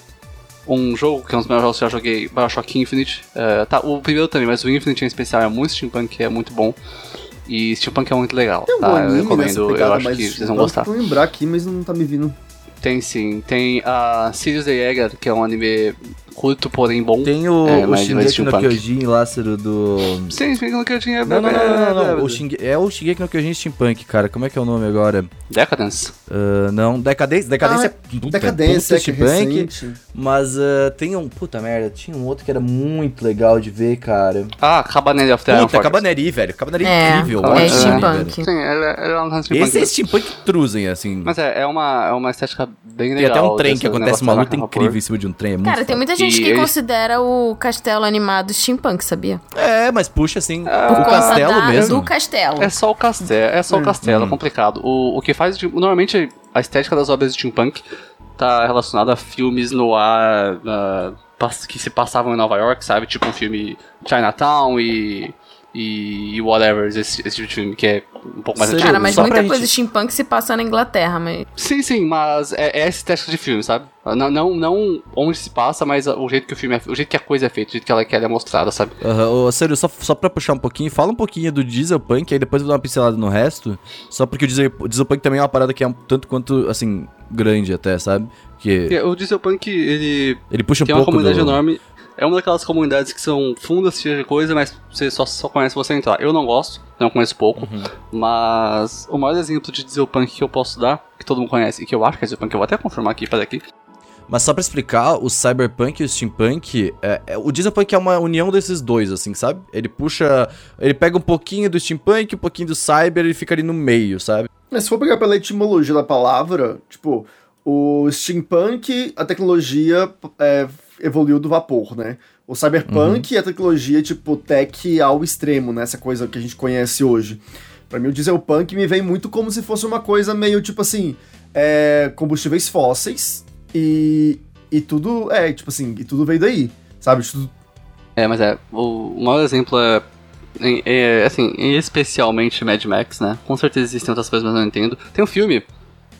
Speaker 4: um jogo que é um dos melhores jogos que eu já joguei, Bioshock Infinite. É, tá, o primeiro também, mas o Infinite em especial é muito steampunk, é muito bom. E steampunk é muito legal,
Speaker 5: Tem um
Speaker 4: tá? Eu recomendo, eu
Speaker 5: pegada
Speaker 4: acho
Speaker 5: mais
Speaker 4: que vocês vão
Speaker 5: eu
Speaker 4: gostar.
Speaker 5: tô lembrar aqui, mas não tá me vindo.
Speaker 4: Tem sim, tem a Sirius the Jäger, que é um anime curto, porém bom.
Speaker 1: Tem o,
Speaker 4: É,
Speaker 1: o Shingeki no. Kyojin, Lázaro, do...
Speaker 4: Sim, sim, no que eu tinha...
Speaker 1: Não, não, não, não, não, não. O Shinge... É o Shingeki no Kyojin Steampunk, cara. Como é que é o nome agora?
Speaker 4: Decadence.
Speaker 1: Ah, não, Decadência. Decadência
Speaker 5: Ah,
Speaker 1: é puta, puta
Speaker 5: é que é
Speaker 1: steampunk. Mas ah, tem um... Puta merda, tinha um outro que era muito legal de ver, cara.
Speaker 4: Ah, Cabaneri of the
Speaker 1: Puta. Cabaneri, velho. Cabaneri
Speaker 2: É,
Speaker 1: incrível.
Speaker 2: é
Speaker 1: anime,
Speaker 2: steampunk.
Speaker 4: Sim, ela é um steampunk.
Speaker 1: Esse é steampunk truzen, assim.
Speaker 4: Mas é, é uma, é uma estética bem
Speaker 1: Tem
Speaker 4: legal.
Speaker 1: até um trem que
Speaker 4: desse
Speaker 1: acontece uma luta incrível em cima de um trem. É muito
Speaker 2: Cara, tem muita gente
Speaker 4: E
Speaker 2: que
Speaker 4: eles-
Speaker 2: considera o castelo animado steampunk, sabia?
Speaker 1: É, mas puxa, assim,
Speaker 2: Por
Speaker 1: o castelo
Speaker 2: da-
Speaker 1: mesmo.
Speaker 2: do castelo.
Speaker 4: É só o castelo, é só o castelo, é complicado. O, o que faz, tipo, normalmente, a estética das obras de steampunk tá relacionada a filmes no ar que se passavam em Nova York, sabe? Tipo um filme Chinatown e... E, e whatever, esse, esse tipo de filme que é um pouco mais antigo.
Speaker 2: Cara, mas
Speaker 1: Só
Speaker 2: muita
Speaker 1: gente-
Speaker 2: coisa steampunk se passa na Inglaterra, mas.
Speaker 4: Sim, sim, mas é, é essa estética de filme, sabe? Não, não, não onde se passa, mas o jeito que o filme é, o jeito que a coisa é feita, o jeito que ela, que ela é mostrada, sabe?
Speaker 1: Aham, Ô, sério, só, só pra puxar um pouquinho, fala um pouquinho do Dieselpunk, aí depois eu vou dar uma pincelada no resto. Só porque o, Diesel, o Dieselpunk também é uma parada que é um tanto quanto, assim, grande até, sabe? Que
Speaker 4: Porque o Dieselpunk, ele
Speaker 1: ele puxa um
Speaker 4: tem uma
Speaker 1: pouco
Speaker 4: comunidade
Speaker 1: do...
Speaker 4: enorme. É uma daquelas comunidades que são fundas, cheias de coisa, mas você só, só conhece você entrar. Eu não gosto, não conheço pouco,
Speaker 1: Uhum.
Speaker 4: mas o maior exemplo de Dieselpunk que eu posso dar, que todo mundo conhece, e que eu acho que é Dieselpunk, eu vou até confirmar aqui, peraí aqui.
Speaker 1: Mas só pra explicar, o Cyberpunk e o Steampunk, é, é, o Dieselpunk é uma união desses dois, assim, sabe? Ele puxa, ele pega um pouquinho do Steampunk, um pouquinho do Cyber e fica ali no meio, sabe?
Speaker 5: Mas se for pegar pela etimologia da palavra, tipo, o steampunk, a tecnologia é, evoluiu do vapor, né? O cyberpunk é a tecnologia, tipo, tech ao extremo, né? Essa coisa que a gente conhece hoje. Pra mim, o dieselpunk me vem muito como se fosse uma coisa meio, tipo assim, é, combustíveis fósseis e, e tudo, é, tipo assim, e tudo veio daí, sabe? Tudo,
Speaker 4: É, mas é, o, o maior exemplo é, é, é, assim, especialmente Mad Max, né? Com certeza existem outras coisas, mas eu não entendo. Tem um filme,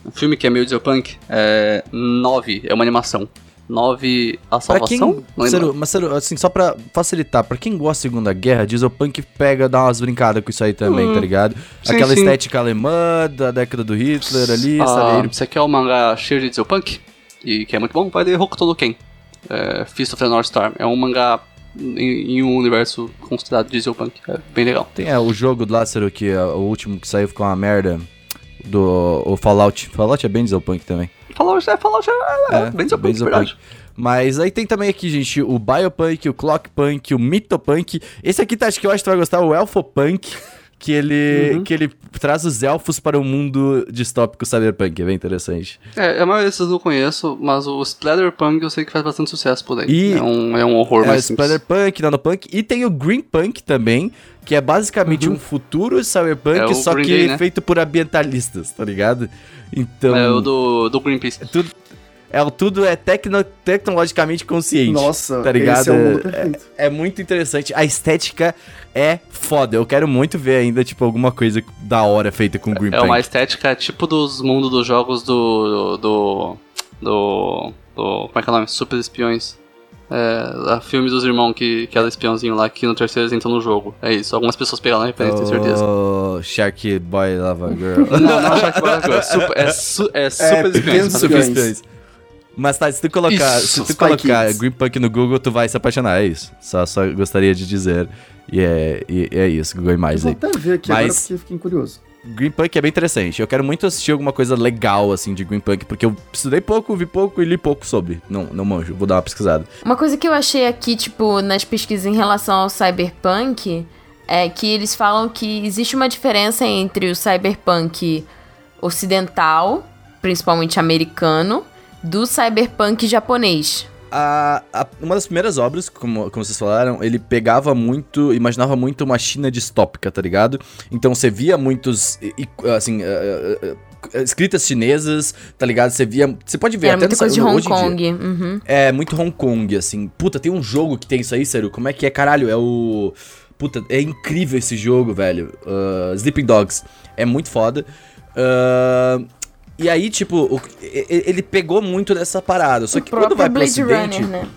Speaker 4: um filme que é meio dieselpunk, é 9, é uma animação. 9, A
Speaker 1: Pra quem,
Speaker 4: Salvação? Não lembro.
Speaker 1: Ciro, mas Ciro, assim, só pra facilitar, pra quem gosta da Segunda Guerra, Dieselpunk pega, dá umas brincadas com isso aí também,
Speaker 4: Hum,
Speaker 1: tá ligado?
Speaker 4: sim,
Speaker 1: Aquela
Speaker 4: sim.
Speaker 1: estética alemã da década do Hitler ali,
Speaker 4: Ah,
Speaker 1: sabe?
Speaker 4: você quer um mangá cheio de dieselpunk? E que é muito bom? Vai ler Hokuto no Ken. É, Fist of the North Star. É um mangá em, em um universo considerado dieselpunk. É bem legal.
Speaker 1: Tem é, o jogo do Lázaro, que é o último que saiu ficou uma merda, do o Fallout. Fallout é bem Dieselpunk também.
Speaker 4: Fallout é, Fallout é, é, bem dieselpunk, verdade.
Speaker 1: Mas aí tem também aqui, gente, o Biopunk, o Clockpunk, o Mitopunk. Esse aqui tá, acho que eu acho que tu vai gostar, o Elfopunk, que ele,
Speaker 4: Uhum.
Speaker 1: que ele traz os elfos para o mundo distópico cyberpunk. É bem interessante.
Speaker 4: É, a maioria desses eu não conheço, mas o Splatterpunk eu sei que faz bastante sucesso por aí.
Speaker 1: E-
Speaker 4: é, um, é um horror
Speaker 1: É o
Speaker 4: mais simples.
Speaker 1: Splatterpunk, Nanopunk e tem o Greenpunk também, que é basicamente um futuro cyberpunk,
Speaker 4: Uhum. É
Speaker 1: só
Speaker 4: Green
Speaker 1: que
Speaker 4: Day, né?
Speaker 1: feito por ambientalistas, tá ligado? Então,
Speaker 4: É o do, do Greenpeace.
Speaker 1: tudo, é, tudo é tecno- tecnologicamente consciente.
Speaker 5: Nossa,
Speaker 1: tá ligado?
Speaker 5: esse é o mundo
Speaker 1: É-
Speaker 5: perfeito.
Speaker 1: É muito interessante. A estética é foda. Eu quero muito ver ainda, tipo, alguma coisa da hora feita com Green
Speaker 4: É uma estética tipo dos mundos dos jogos do. do. do. do como é que é o nome? Super Espiões. É, a filme dos irmãos que, que era espiãozinho lá, que no terceiro eles entram no jogo. É isso. Algumas pessoas pegaram a referência, tenho certeza.
Speaker 1: Oh, Shark Boy Lava Girl.
Speaker 4: Não, não, Shark Boy é super, é, su, é super
Speaker 5: pequenos
Speaker 4: espiões.
Speaker 5: Super
Speaker 1: Espiões. Mas tá, se tu colocar,
Speaker 4: Isso,
Speaker 1: se tu colocar
Speaker 5: Kids.
Speaker 1: Green Punk no Google, tu vai se apaixonar, é isso. Só, só gostaria de dizer. E é, e é isso, Google
Speaker 5: Eu
Speaker 1: mais
Speaker 5: vou
Speaker 1: aí.
Speaker 5: até ver aqui
Speaker 1: Mas-
Speaker 5: agora porque fiquei curioso.
Speaker 1: Green Punk é bem interessante. Eu quero muito assistir alguma coisa legal, assim, de Green Punk, porque eu estudei pouco, vi pouco e li pouco sobre. Não, não manjo, vou dar uma pesquisada.
Speaker 2: Uma coisa que eu achei aqui, tipo, nas pesquisas em relação ao cyberpunk, é que eles falam que existe uma diferença entre o cyberpunk ocidental, principalmente americano, do cyberpunk japonês.
Speaker 1: A, a- uma das primeiras obras, como, como vocês falaram, ele pegava muito, imaginava muito uma China distópica, tá ligado? Então você via muitos, assim, eh, eh, escritas chinesas, tá ligado? Você via, você pode ver
Speaker 2: Era
Speaker 1: até
Speaker 2: muita coisa de Hong. Kong. Uhum.
Speaker 1: É, muito Hong Kong, assim. Puta, tem um jogo que tem isso aí, sério. Como é que é? Caralho, é o. Puta, é incrível esse jogo, velho. Uh, Sleeping Dogs. É muito foda. Uh, e aí, tipo, o- ele pegou muito dessa parada. Só
Speaker 2: O
Speaker 1: que quando vai pro
Speaker 2: Blade
Speaker 1: ocidente...
Speaker 2: Runner, né?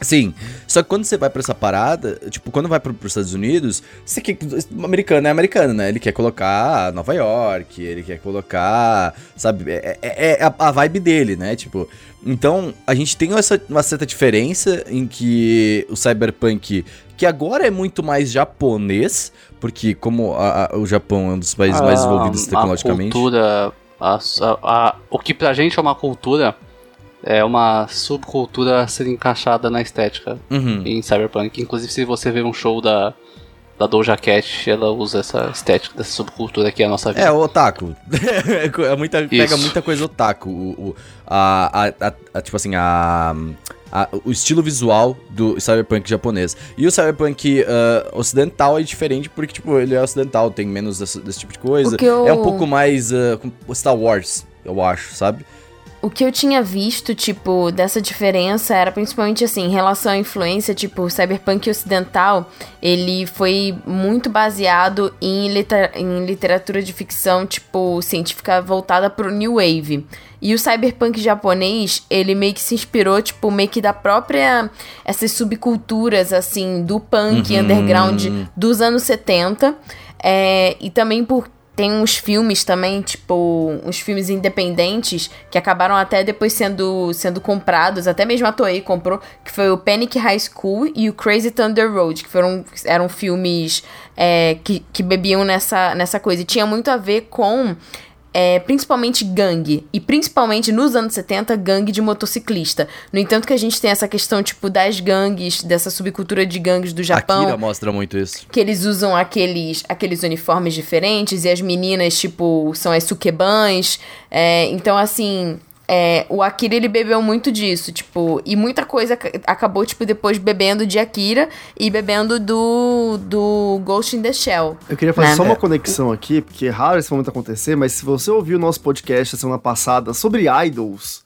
Speaker 1: Sim, só que quando você vai pra essa parada, tipo, quando vai pro, pros Estados Unidos, você quer, americano é americano, né? Ele quer colocar Nova York, ele quer colocar, sabe, é, é- é a, a vibe dele, né? Tipo, então a gente tem essa, uma certa diferença em que o cyberpunk, que agora é muito mais japonês, porque como a- a- o Japão é um dos países mais desenvolvidos tecnologicamente.
Speaker 4: A cultura. A- a- a- o que pra gente é uma cultura é uma subcultura ser encaixada na estética
Speaker 1: Uhum.
Speaker 4: em Cyberpunk. Inclusive, se você ver um show da, da Doja Cat, ela usa essa estética dessa subcultura que é a nossa vida.
Speaker 1: É, o otaku. é muita, pega muita coisa otaku. O, o- a- a- a- tipo assim, a, a- o estilo visual do cyberpunk japonês. E o cyberpunk ah, ocidental é diferente porque, tipo, ele é ocidental, tem menos desse, desse tipo de coisa.
Speaker 2: Eu-
Speaker 1: É um pouco mais com Star Wars, eu acho, sabe?
Speaker 2: O que eu tinha visto, tipo, dessa diferença era principalmente assim, em relação à influência, tipo, o cyberpunk ocidental, ele foi muito baseado em, em literatura de ficção, tipo, científica voltada pro New Wave. E o cyberpunk japonês, ele meio que se inspirou, tipo, meio que da própria. essas subculturas, assim, do punk underground dos anos 70. É, e também por tem uns filmes também, tipo, uns filmes independentes que acabaram até depois sendo, sendo comprados, até mesmo a Toei comprou, que foi o Panic High School e o Crazy Thunder Road, que foram, eram filmes é, que, que bebiam nessa, nessa coisa. E tinha muito a ver com é, principalmente gangue. E principalmente nos anos 70, gangue de motociclista. No entanto, que a gente tem essa questão, tipo, das gangues, dessa subcultura de gangues do Japão.
Speaker 1: Akira mostra muito isso.
Speaker 2: Que eles usam aqueles, aqueles uniformes diferentes e as meninas, tipo, são as sukebans. É, então, assim, é, o Akira ele bebeu muito disso, tipo, e muita coisa ac- acabou, tipo, depois bebendo de Akira e bebendo do, do Ghost in the Shell.
Speaker 5: Eu queria fazer
Speaker 2: né?
Speaker 5: só uma conexão aqui, porque é raro esse momento acontecer, mas se você ouviu o nosso podcast a semana passada sobre idols,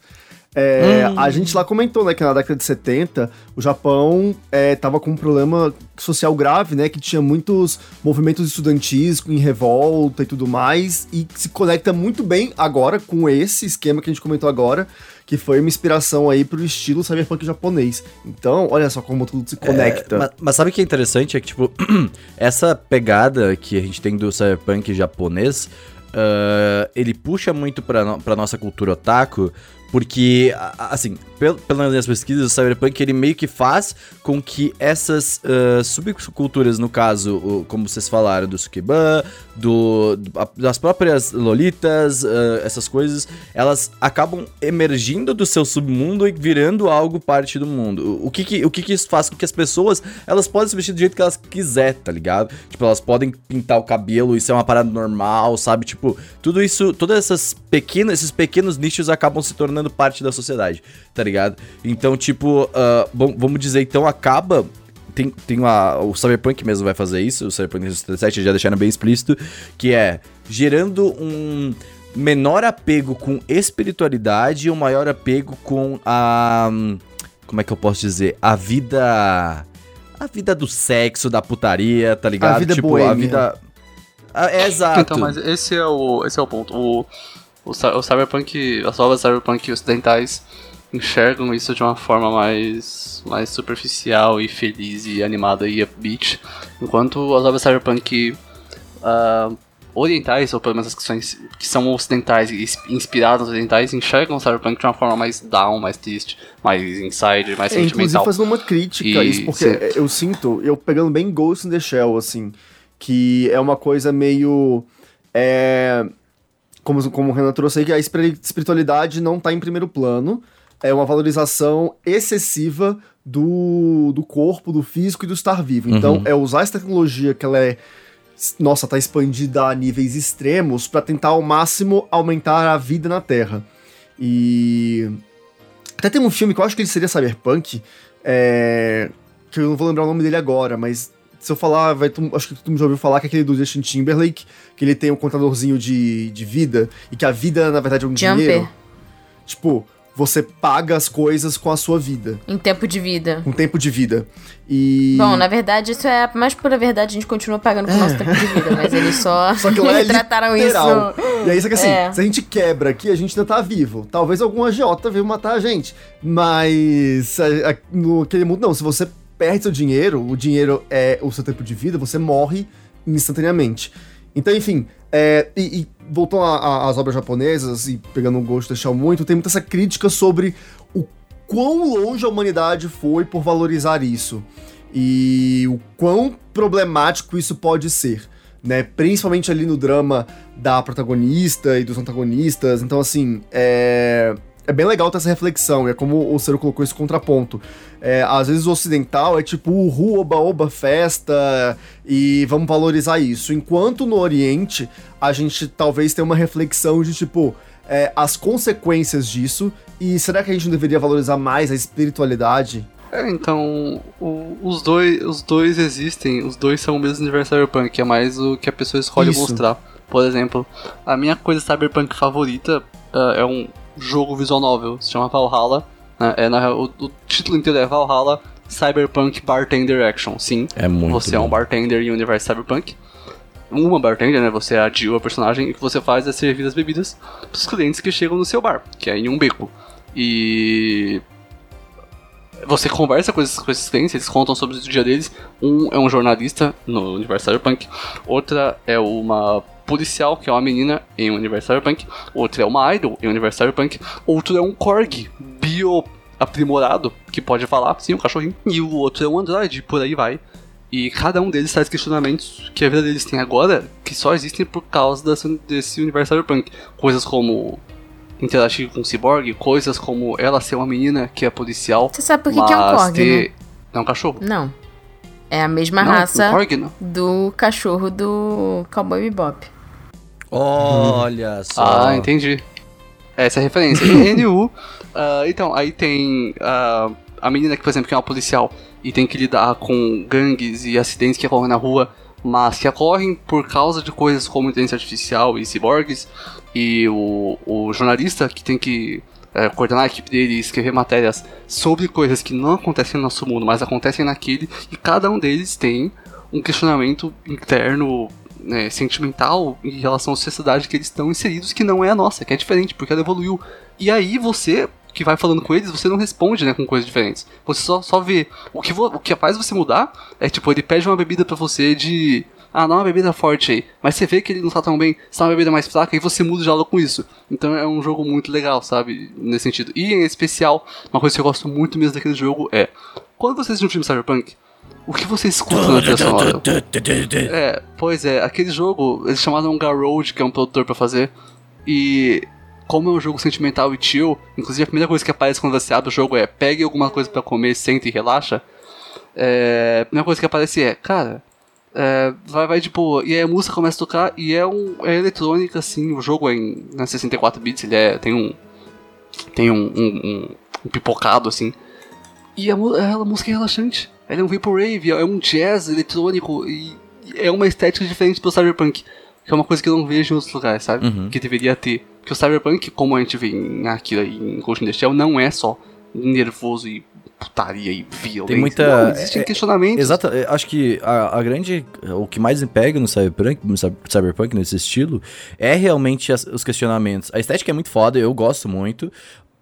Speaker 5: é, a gente lá comentou, né, que na década de 70 o Japão é, tava com um problema social grave, né, que tinha muitos movimentos estudantis em revolta e tudo mais, e se conecta muito bem agora com esse esquema que a gente comentou agora, que foi uma inspiração aí pro estilo cyberpunk japonês. Então, olha só como tudo se conecta.
Speaker 1: É, mas, mas sabe o que é interessante? É que, tipo, essa pegada que a gente tem do cyberpunk japonês, ah, ele puxa muito pra, no- pra nossa cultura otaku, porque, assim, pel- pelas minhas pesquisas, o cyberpunk ele meio que faz com que essas ah, subculturas, no caso, o- como vocês falaram, do Sukiban, do, do- das próprias lolitas, ah, essas coisas, elas acabam emergindo do seu submundo e virando algo parte do mundo. O, o que que, o que que isso faz com que as pessoas, elas podem se vestir do jeito que elas quiser, tá ligado? Tipo, elas podem pintar o cabelo, isso é uma parada normal, sabe? Tipo, tudo isso, todas essas pequenas, esses pequenos nichos acabam se tornando parte da sociedade, tá ligado? Então, tipo, ah, bom, vamos dizer, então acaba tem, tem uma, o Cyberpunk mesmo vai fazer isso, o Cyberpunk 2077 já deixaram bem explícito, que é gerando um menor apego com espiritualidade e um maior apego com a. Como é que eu posso dizer? A vida. A vida do sexo, da putaria, tá ligado?
Speaker 5: vida
Speaker 1: tipo, a
Speaker 5: boêmia.
Speaker 1: vida. Ah, é exato.
Speaker 4: Então, mas esse é o, esse é o ponto. O, o, cy- o cyberpunk, as obras cyberpunk ocidentais enxergam isso de uma forma mais, mais superficial e feliz e animada e upbeat, enquanto as obras cyberpunk ah, orientais, ou pelo menos as que são, que são ocidentais e ins- inspiradas nos ocidentais, enxergam o cyberpunk de uma forma mais down, mais triste, mais inside, mais
Speaker 5: É, inclusive
Speaker 4: sentimental.
Speaker 5: fazendo uma crítica
Speaker 4: E
Speaker 5: a isso, porque
Speaker 4: cê-
Speaker 5: eu sinto, eu pegando bem Ghost in the Shell, assim, que é uma coisa meio. É, como, como o Renan trouxe aí, que a espiri- espiritualidade não tá em primeiro plano. É uma valorização excessiva do, do corpo, do físico e do estar vivo. Então, é usar essa tecnologia que ela é. Nossa, tá expandida a níveis extremos para tentar ao máximo aumentar a vida na Terra. E. Até tem um filme que eu acho que ele seria cyberpunk, é, que eu não vou lembrar o nome dele agora, mas se eu falar, vai, tu- acho que tu já ouviu falar que é aquele do Justin Timberlake, que ele tem um contadorzinho de, de vida, e que a vida, na verdade, é um
Speaker 2: Jumper.
Speaker 5: dinheiro. Tipo, você paga as coisas com a sua vida,
Speaker 2: Em tempo de vida.
Speaker 5: com tempo de vida. E...
Speaker 2: Bom, na verdade, isso é a mais pura verdade, a gente continua pagando com o nosso tempo de vida, mas eles só,
Speaker 5: Só que lá é
Speaker 2: trataram isso.
Speaker 5: E aí, só que assim,
Speaker 2: É.
Speaker 5: se a gente quebra aqui, a gente ainda tá vivo. Talvez algum agiota veio matar a gente. Mas a- a- no aquele mundo, não. Se você perde seu dinheiro, o dinheiro é o seu tempo de vida, você morre instantaneamente. Então, enfim, é, e, e voltando às obras japonesas e pegando um gosto deixar muito, tem muita essa crítica sobre o quão longe a humanidade foi por valorizar isso. E o quão problemático isso pode ser, né? Principalmente ali no drama da protagonista e dos antagonistas. Então, assim, é. É bem legal ter essa reflexão, e é como o Ciro colocou esse contraponto. É, às vezes o ocidental é tipo, uhul, oba, oba, festa, e vamos valorizar isso. Enquanto no Oriente, a gente talvez tenha uma reflexão de tipo, é, as consequências disso, e será que a gente não deveria valorizar mais a espiritualidade?
Speaker 4: É, então, o- os, dois, os dois existem, os dois são o mesmo universo cyberpunk, é mais o que a pessoa escolhe
Speaker 5: Isso.
Speaker 4: mostrar. Por exemplo, a minha coisa cyberpunk favorita ah, é um jogo visual novel, se chama Valhalla. né, é, na o, o título inteiro é Valhalla Cyberpunk Bartender Action. Sim,
Speaker 1: É muito
Speaker 4: você é um
Speaker 1: bom.
Speaker 4: bartender em um universo cyberpunk. Uma bartender, né? Você é a Jill, a personagem, e o que você faz é servir as bebidas pros clientes que chegam no seu bar, que é em um beco. E você conversa com esses, com esses clientes, eles contam sobre o dia deles. Um é um jornalista no universo cyberpunk, outra é uma policial, que é uma menina em um universo cyberpunk, outra é uma idol em um universo cyberpunk, outro é um corgi bio aprimorado, que pode falar, sim, um cachorrinho, e o outro é um android, por aí vai. E cada um deles traz questionamentos que a vida deles tem agora, que só existem por causa desse, desse universo cyberpunk. Coisas como interagir com o cyborg, coisas como ela ser uma menina que é policial.
Speaker 2: Você sabe por que, que é um Korg,
Speaker 4: ter...
Speaker 2: né?
Speaker 4: É um cachorro?
Speaker 2: Não. É a mesma
Speaker 4: não,
Speaker 2: raça
Speaker 4: Um Korg, não.
Speaker 2: do cachorro do Cowboy Bebop.
Speaker 1: Olha só.
Speaker 4: Ah, entendi. Essa é a referência. E NU, ah, então, aí tem ah, a menina que, por exemplo, que é uma policial e tem que lidar com gangues e acidentes que ocorrem na rua, mas que ocorrem por causa de coisas como inteligência artificial e ciborgues. E o, o jornalista que tem que eh, coordenar a equipe dele e escrever matérias sobre coisas que não acontecem no nosso mundo, mas acontecem naquele, e cada um deles tem um questionamento interno né, sentimental em relação à sociedade que eles estão inseridos, que não é a nossa, que é diferente, porque ela evoluiu. E aí você, que vai falando com eles, você não responde né, com coisas diferentes. Você só, só vê. O que, o que faz você mudar é tipo, ele pede uma bebida pra você de. Ah, dá uma bebida forte aí. Mas você vê que ele não tá tão bem, você dá uma bebida mais fraca e você muda o diálogo com isso. Então é um jogo muito legal, sabe? Nesse sentido. E em especial, uma coisa que eu gosto muito mesmo daquele jogo é. Quando você assiste um filme Cyberpunk, o que você escuta na trilha sonora? É, pois é, aquele jogo, eles chamaram um Garroad, que é um produtor pra fazer, e como é um jogo sentimental e chill, inclusive a primeira coisa que aparece quando você abre o jogo é pegue alguma coisa pra comer, senta e relaxa. É, a primeira coisa que aparece é, cara, é, vai, vai de boa. E aí a música começa a tocar e é, um, é eletrônica, assim, o jogo é em né, 64 bits, ele é, tem um. Tem um, um, um- um pipocado, assim. E a, mu- a música é relaxante. Ela é um vaporwave, é um jazz eletrônico e é uma estética diferente do cyberpunk. Que é uma coisa que eu não vejo em outros lugares, sabe? Que deveria ter. Porque o cyberpunk, como a gente vê em Akira e em Ghost in the Shell, não é só nervoso e putaria e violência.
Speaker 1: Tem muita-
Speaker 4: Não, existem
Speaker 1: é-
Speaker 4: questionamentos.
Speaker 1: Exato, eu acho que a, a grande. O que mais me pega no Cyberpunk, no cy- Cyberpunk, nesse estilo, é realmente as- os questionamentos. A estética é muito foda, eu gosto muito,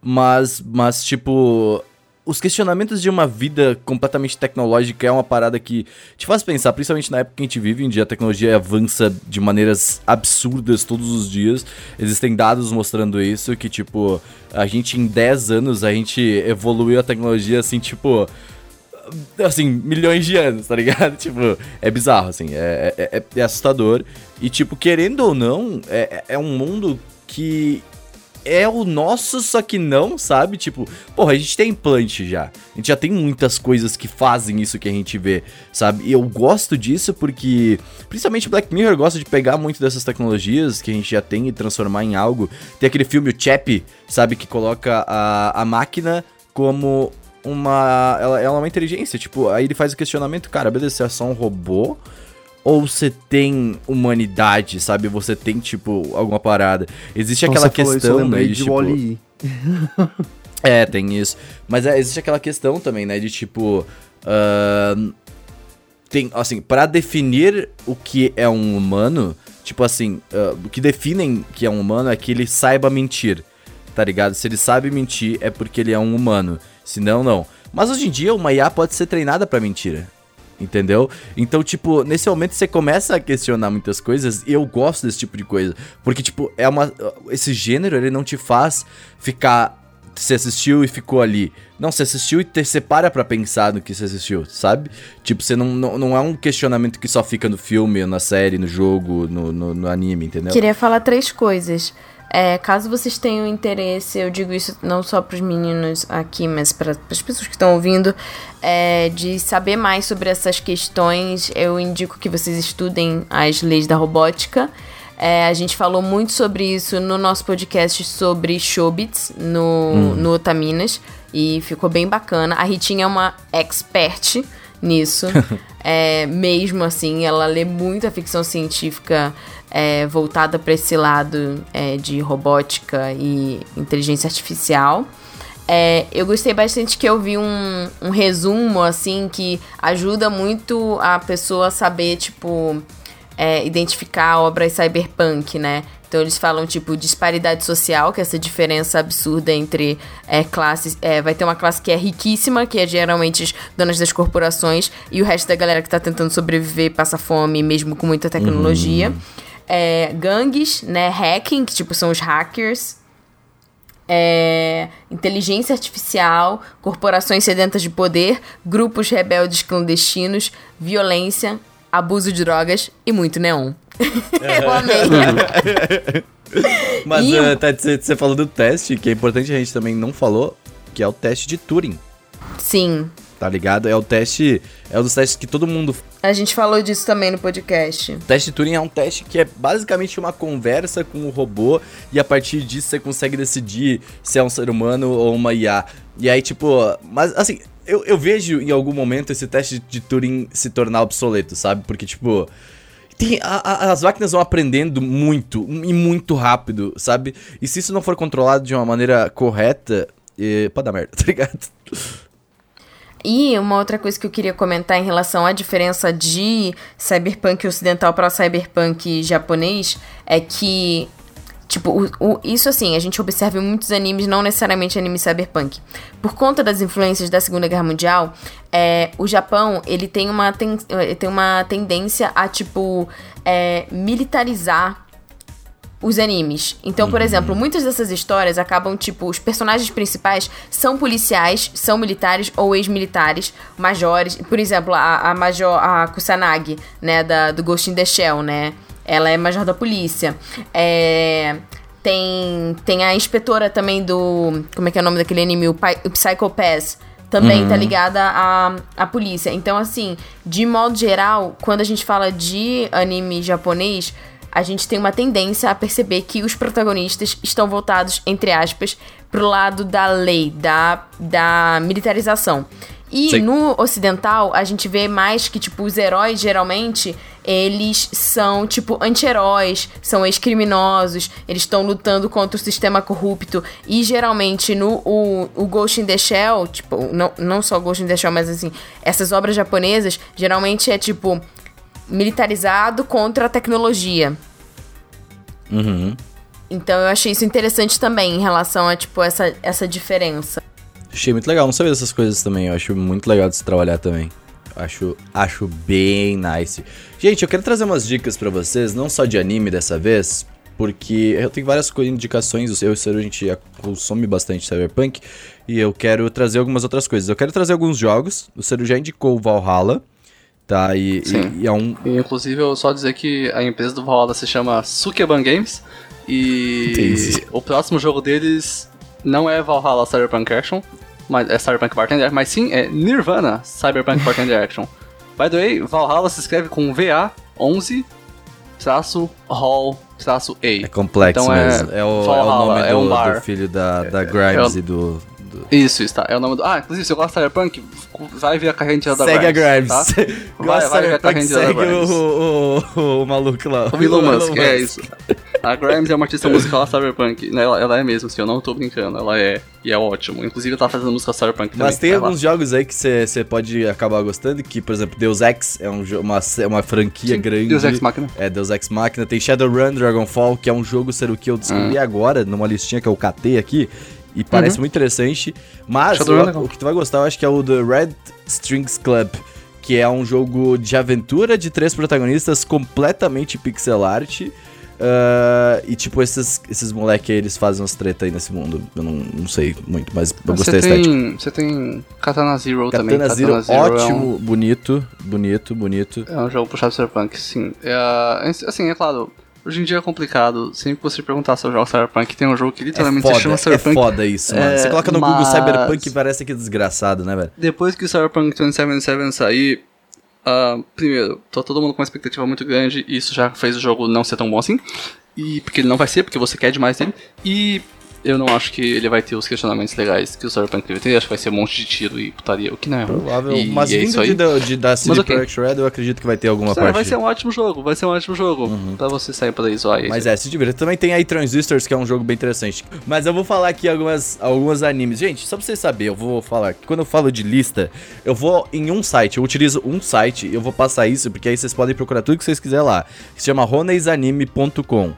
Speaker 1: mas, mas tipo. Os questionamentos de uma vida completamente tecnológica é uma parada que te faz pensar, principalmente na época que a gente vive, dia a tecnologia avança de maneiras absurdas todos os dias. Existem dados mostrando isso, que tipo, a gente em 10 anos, a gente evoluiu a tecnologia assim, tipo, assim, milhões de anos, tá ligado? tipo, é bizarro, assim, é, é, é- é assustador. E, tipo, querendo ou não, é, é um mundo que é o nosso, só que não, sabe? Tipo, porra, a gente tem implante já. A gente já tem muitas coisas que fazem isso que a gente vê, sabe? E eu gosto disso porque, principalmente Black Mirror gosta de pegar muito dessas tecnologias que a gente já tem e transformar em algo. Tem aquele filme, o Chap, sabe? Que coloca a, a máquina como uma. Ela, ela é uma inteligência, tipo, aí ele faz o questionamento, cara, beleza, você é só um robô? Ou você tem humanidade, sabe? Você tem, tipo, alguma parada. Existe
Speaker 5: Quando
Speaker 1: aquela questão, né? De, tipo,
Speaker 5: Wall-E.
Speaker 1: é, tem isso. Mas é, existe aquela questão também, né? De tipo. ahn, tem, assim, pra definir o que é um humano, tipo assim, ah, o que definem que é um humano é que ele saiba mentir, tá ligado? Se ele sabe mentir, é porque ele é um humano. Se não, não. Mas hoje em dia, uma IA pode ser treinada pra mentira. Entendeu? Então, tipo, nesse momento você começa a questionar muitas coisas e eu gosto desse tipo de coisa. Porque, tipo, é uma. Esse gênero, ele não te faz ficar. Você assistiu e ficou ali. Não, você assistiu e te separa pra pensar no que você assistiu, sabe? Tipo, você não, não, não é um questionamento que só fica no filme, na série, no jogo, no, no, no anime, entendeu?
Speaker 2: Queria falar três coisas. É, caso vocês tenham interesse, eu digo isso não só para os meninos aqui, mas para as pessoas que estão ouvindo, é, de saber mais sobre essas questões, eu indico que vocês estudem as leis da robótica. É, a gente falou muito sobre isso no nosso podcast sobre Shobits, no, no Otaminas, e ficou bem bacana. A Ritinha é uma expert nisso. é, mesmo assim, ela lê muita ficção científica é, voltada para esse lado é, de robótica e inteligência artificial. É, eu gostei bastante que eu vi um, um resumo, assim, que ajuda muito a pessoa a saber, tipo, é, identificar obras cyberpunk, né? Então eles falam, tipo, disparidade social, que é essa diferença absurda entre é, classes. É, vai ter uma classe que é riquíssima, que é geralmente as donas das corporações, e o resto da galera que tá tentando sobreviver passa fome, mesmo com muita tecnologia. É, gangues, né? Hacking, que tipo são os hackers. é, inteligência artificial, corporações sedentas de poder, grupos rebeldes clandestinos, violência, abuso de drogas e muito neon. Eu amei.
Speaker 1: Mas
Speaker 2: E-
Speaker 1: eh, tá, você você falou do teste, que é importante a gente também não falou, que é o teste de Turing,
Speaker 2: Sim,
Speaker 1: tá ligado? É o teste, é um dos testes que todo mundo
Speaker 2: a gente falou disso também no podcast.
Speaker 1: O teste Turing é um teste que é basicamente uma conversa com o robô e a partir disso você consegue decidir se é um ser humano ou uma IA. E aí, tipo, mas assim, eu, eu vejo em algum momento esse teste de Turing se tornar obsoleto, sabe? Porque, tipo. tem- a- a- as máquinas vão aprendendo muito e muito rápido, sabe? E se isso não for controlado de uma maneira correta, eh, pode dar merda, tá ligado?
Speaker 2: E uma outra coisa que eu queria comentar em relação à diferença de cyberpunk ocidental para cyberpunk japonês é que, tipo, o- o- isso assim, a gente observa em muitos animes, não necessariamente anime cyberpunk. Por conta das influências da Segunda Guerra Mundial, é, o Japão, ele tem uma, ten- ele tem uma tendência a, tipo, é, militarizar os animes. Então, por exemplo, muitas dessas histórias acabam, tipo, os personagens principais são policiais, são militares ou ex-militares, majores. Por exemplo, a, a Major, a Kusanagi, né, da, do Ghost in the Shell, né? Ela é major da polícia. É... Tem, tem a inspetora também do... Como é que é o nome daquele anime? O, Pi- o Psycho Pass também tá ligada à, à polícia. Então, assim, de modo geral, quando a gente fala de anime japonês, a gente tem uma tendência a perceber que os protagonistas estão voltados, entre aspas, pro lado da lei, da, da militarização. E
Speaker 1: Sim.
Speaker 2: no ocidental, a gente vê mais que, tipo, os heróis, geralmente, eles são, tipo, anti-heróis, são ex-criminosos, eles estão lutando contra o sistema corrupto. E, geralmente, no o, o Ghost in the Shell, tipo, não, não só Ghost in the Shell, mas, assim, essas obras japonesas, geralmente é, tipo, militarizado contra a tecnologia.
Speaker 1: Uhum.
Speaker 2: Então, eu achei isso interessante também, em relação a, tipo, essa, essa diferença.
Speaker 1: Achei muito legal, não sabia dessas coisas também. Eu acho muito legal de se trabalhar também. Acho, acho bem nice. Gente, eu quero trazer umas dicas pra vocês, não só de anime dessa vez, porque eu tenho várias indicações. Eu e o Ciro, a gente consome bastante Cyberpunk, e eu quero trazer algumas outras coisas. Eu quero trazer alguns jogos. O Ciro já indicou o Valhalla, tá? E, e- e é um.
Speaker 4: E, inclusive, eu só dizer que a empresa do Valhalla se chama Sukeban Games. E
Speaker 1: Entendi.
Speaker 4: o próximo jogo deles não é Valhalla Cyberpunk Action, mas é Cyberpunk Bartender, mas sim é Nirvana Cyberpunk Bartender Action. By the way, Valhalla se escreve com VA11 traço Hall traço A.
Speaker 1: É complexo
Speaker 4: Então é
Speaker 1: mesmo. É, o, é o nome
Speaker 4: é
Speaker 1: do,
Speaker 4: um bar.
Speaker 1: do filho da, da Grimes
Speaker 4: é o-
Speaker 1: e do. Do-
Speaker 4: Isso, está. É o nome do. Ah, inclusive, se você gosta de Cyberpunk, vai ver a carreira de da
Speaker 1: Segue a Grimes.
Speaker 4: Tá? Vai
Speaker 1: de
Speaker 4: ver a carreira de da Grimes.
Speaker 1: o, o, o, maluco lá.
Speaker 4: O Elon Musk, é isso. A Grimes é uma artista musical cyberpunk. né? Ela, ela é mesmo, assim, eu não tô brincando. Ela é. E é ótimo. Inclusive, ela tá fazendo música cyberpunk também.
Speaker 1: Mas tem
Speaker 4: Vai lá.
Speaker 1: alguns jogos aí que você pode acabar gostando, que, por exemplo, Deus Ex é um uma, uma franquia
Speaker 4: Sim,
Speaker 1: grande.
Speaker 4: Deus Ex Machina.
Speaker 1: É, Deus Ex Machina. Tem Shadowrun Dragonfall, que é um jogo, ser o que eu
Speaker 4: Hum.
Speaker 1: descobri agora, numa listinha que eu catei aqui. E parece muito interessante. Mas
Speaker 4: é
Speaker 1: o, o que tu vai gostar, eu acho que é o The Red Strings Club. Que é um jogo de aventura de três protagonistas completamente pixel art. Ah, e tipo, esses, esses moleque aí, eles fazem umas treta aí nesse mundo. Eu não, não sei muito, mas eu gostei da
Speaker 4: Você
Speaker 1: estética.
Speaker 4: tem, você tem Katana Zero também.
Speaker 1: Katana Zero,
Speaker 4: é um-
Speaker 1: ótimo, bonito, bonito, bonito.
Speaker 4: É um jogo puxado Cyberpunk, sim. É, assim, é claro, hoje em dia é complicado. Sempre que você perguntar sobre o jogo Cyberpunk, tem um jogo que
Speaker 1: É
Speaker 4: literalmente se chama
Speaker 1: foda, é
Speaker 4: Cyberpunk.
Speaker 1: foda isso, mano.
Speaker 4: É,
Speaker 1: Você coloca no Google
Speaker 4: mas-
Speaker 1: Cyberpunk e parece que é desgraçado, né, velho?
Speaker 4: Depois que o Cyberpunk 2077 sair, ah, primeiro, tá todo mundo com uma expectativa muito grande, e isso já fez o jogo não ser tão bom assim. E porque ele não vai ser, porque você quer demais dele. E eu não acho que ele vai ter os questionamentos legais que o Cyberpunk deve ter. Acho que vai ser um monte de tiro e putaria, o que não é.
Speaker 1: Provável.
Speaker 4: E,
Speaker 1: mas
Speaker 4: e é isso
Speaker 1: vindo
Speaker 4: aí.
Speaker 1: de, de, da CD
Speaker 4: Mas ok.
Speaker 1: Projekt Red, eu acredito que vai ter alguma
Speaker 4: É,
Speaker 1: parte.
Speaker 4: vai ser um ótimo jogo, vai ser um ótimo jogo. Pra você sair por aí zoar.
Speaker 1: Mas é, se divirta. Também tem aí Transistors, que é um jogo bem interessante. Mas eu vou falar aqui algumas, alguns animes. Gente, só pra vocês saberem, eu vou falar que quando eu falo de lista, eu vou em um site, eu utilizo um site, eu vou passar isso, porque aí vocês podem procurar tudo que vocês quiserem lá. Que se chama ronesanime.com.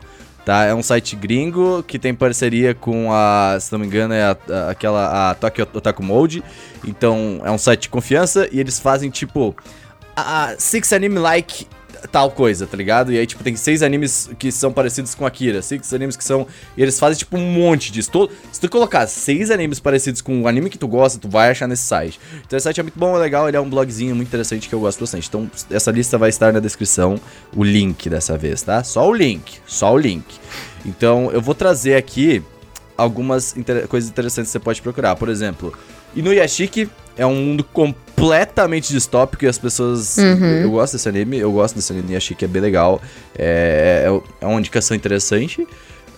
Speaker 1: Tá, é um site gringo que tem parceria com a, se não me engano, é a, a- aquela a Tokyo Otaku Mode. Então, é um site de confiança e eles fazem tipo a Six Anime Like tal coisa, tá ligado? E aí, tipo, tem seis animes que são parecidos com Akira, seis animes que são. E eles fazem, tipo, um monte disso. Todo... Se tu colocar seis animes parecidos com o anime que tu gosta, tu vai achar nesse site. Então esse site é muito bom, é legal, ele é um blogzinho muito interessante que eu gosto bastante. Então, essa lista vai estar na descrição, o link dessa vez, tá? Só o link, só o link. Então, eu vou trazer aqui algumas inter coisas interessantes que você pode procurar. Por exemplo, Inuyashiki é um mundo completamente distópico e as pessoas. Eu gosto desse anime, eu gosto desse anime, achei que é bem legal. É, é, é uma indicação interessante.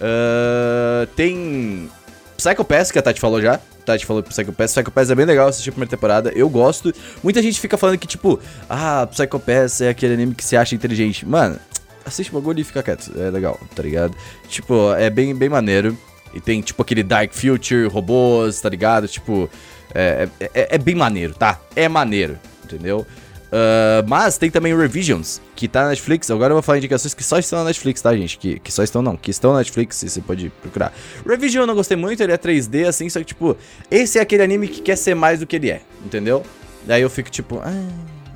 Speaker 1: Ah, tem. Psycho Pass, que a Tati falou já. Tati falou Psycho Pass. Psycho Pass é bem legal assistir a primeira temporada. Eu gosto. Muita gente fica falando que, tipo, ah, Psycho Pass é aquele anime que se acha inteligente. Mano, assiste o bagulho e fica quieto. É legal, tá ligado? Tipo, é bem, bem maneiro. E tem, tipo, aquele Dark Future, robôs, tá ligado? Tipo, é, é, é- bem maneiro, tá? É maneiro, entendeu? Ah, mas tem também o Revisions, que tá na Netflix. Agora eu vou falar indicações que só estão na Netflix, tá, gente? Que, que só estão, não, que estão na Netflix e você pode procurar. Revision eu não gostei muito, ele é 3D, assim, só que, tipo, esse é aquele anime que quer ser mais do que ele é, entendeu? Daí eu fico, tipo, ah,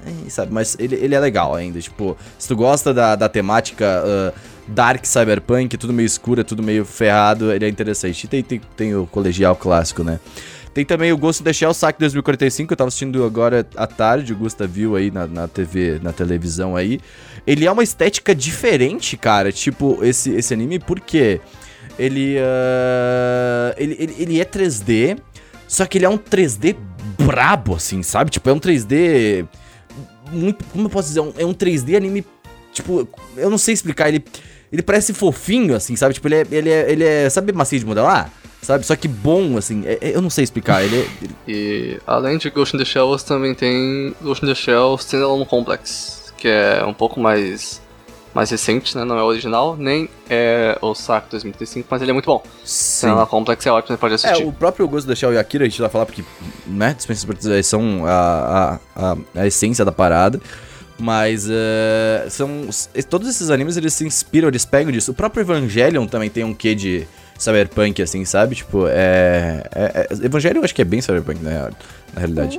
Speaker 1: é, sabe? Mas ele, ele é legal ainda, tipo, se tu gosta da, da temática ah, dark cyberpunk, tudo meio escuro, é tudo meio ferrado, ele é interessante. E tem, tem, tem o colegial clássico, né? Tem também o Ghost in the Shell Saque 2045, eu tava assistindo agora à tarde, o Gusta viu aí na, na TV, na televisão aí. Ele é uma estética diferente, cara, tipo, esse, esse anime, porque ele, ah, ele, ele, ele é 3D, só que ele é um 3D brabo, assim, sabe? Tipo, é um 3D muito, como eu posso dizer, é um 3D anime, tipo, eu não sei explicar, ele, ele parece fofinho, assim, sabe? Tipo, ele é, ele é, ele é sabe macio de modelar? Sabe? Só que bom, assim, é- é- eu não sei explicar, ele é... ele-
Speaker 4: E além de Ghost in the Shell, você também tem Ghost in the Shell Standalone Complex, que é um pouco mais mais recente, né? Não é original, nem é o Saco 2035, mas ele é muito bom. Standalone Complex é ótimo, você pode
Speaker 1: É,
Speaker 4: assistir.
Speaker 1: o próprio Ghost da Shell e Akira, a gente vai falar porque, né, dispensa são a, a, a, a essência da parada. Mas é, são. Todos esses animes eles se inspiram, eles pegam disso. O próprio Evangelion também tem um quê de cyberpunk, assim, sabe? Tipo, é. é, é Evangelion eu acho que é bem cyberpunk, né? Na realidade.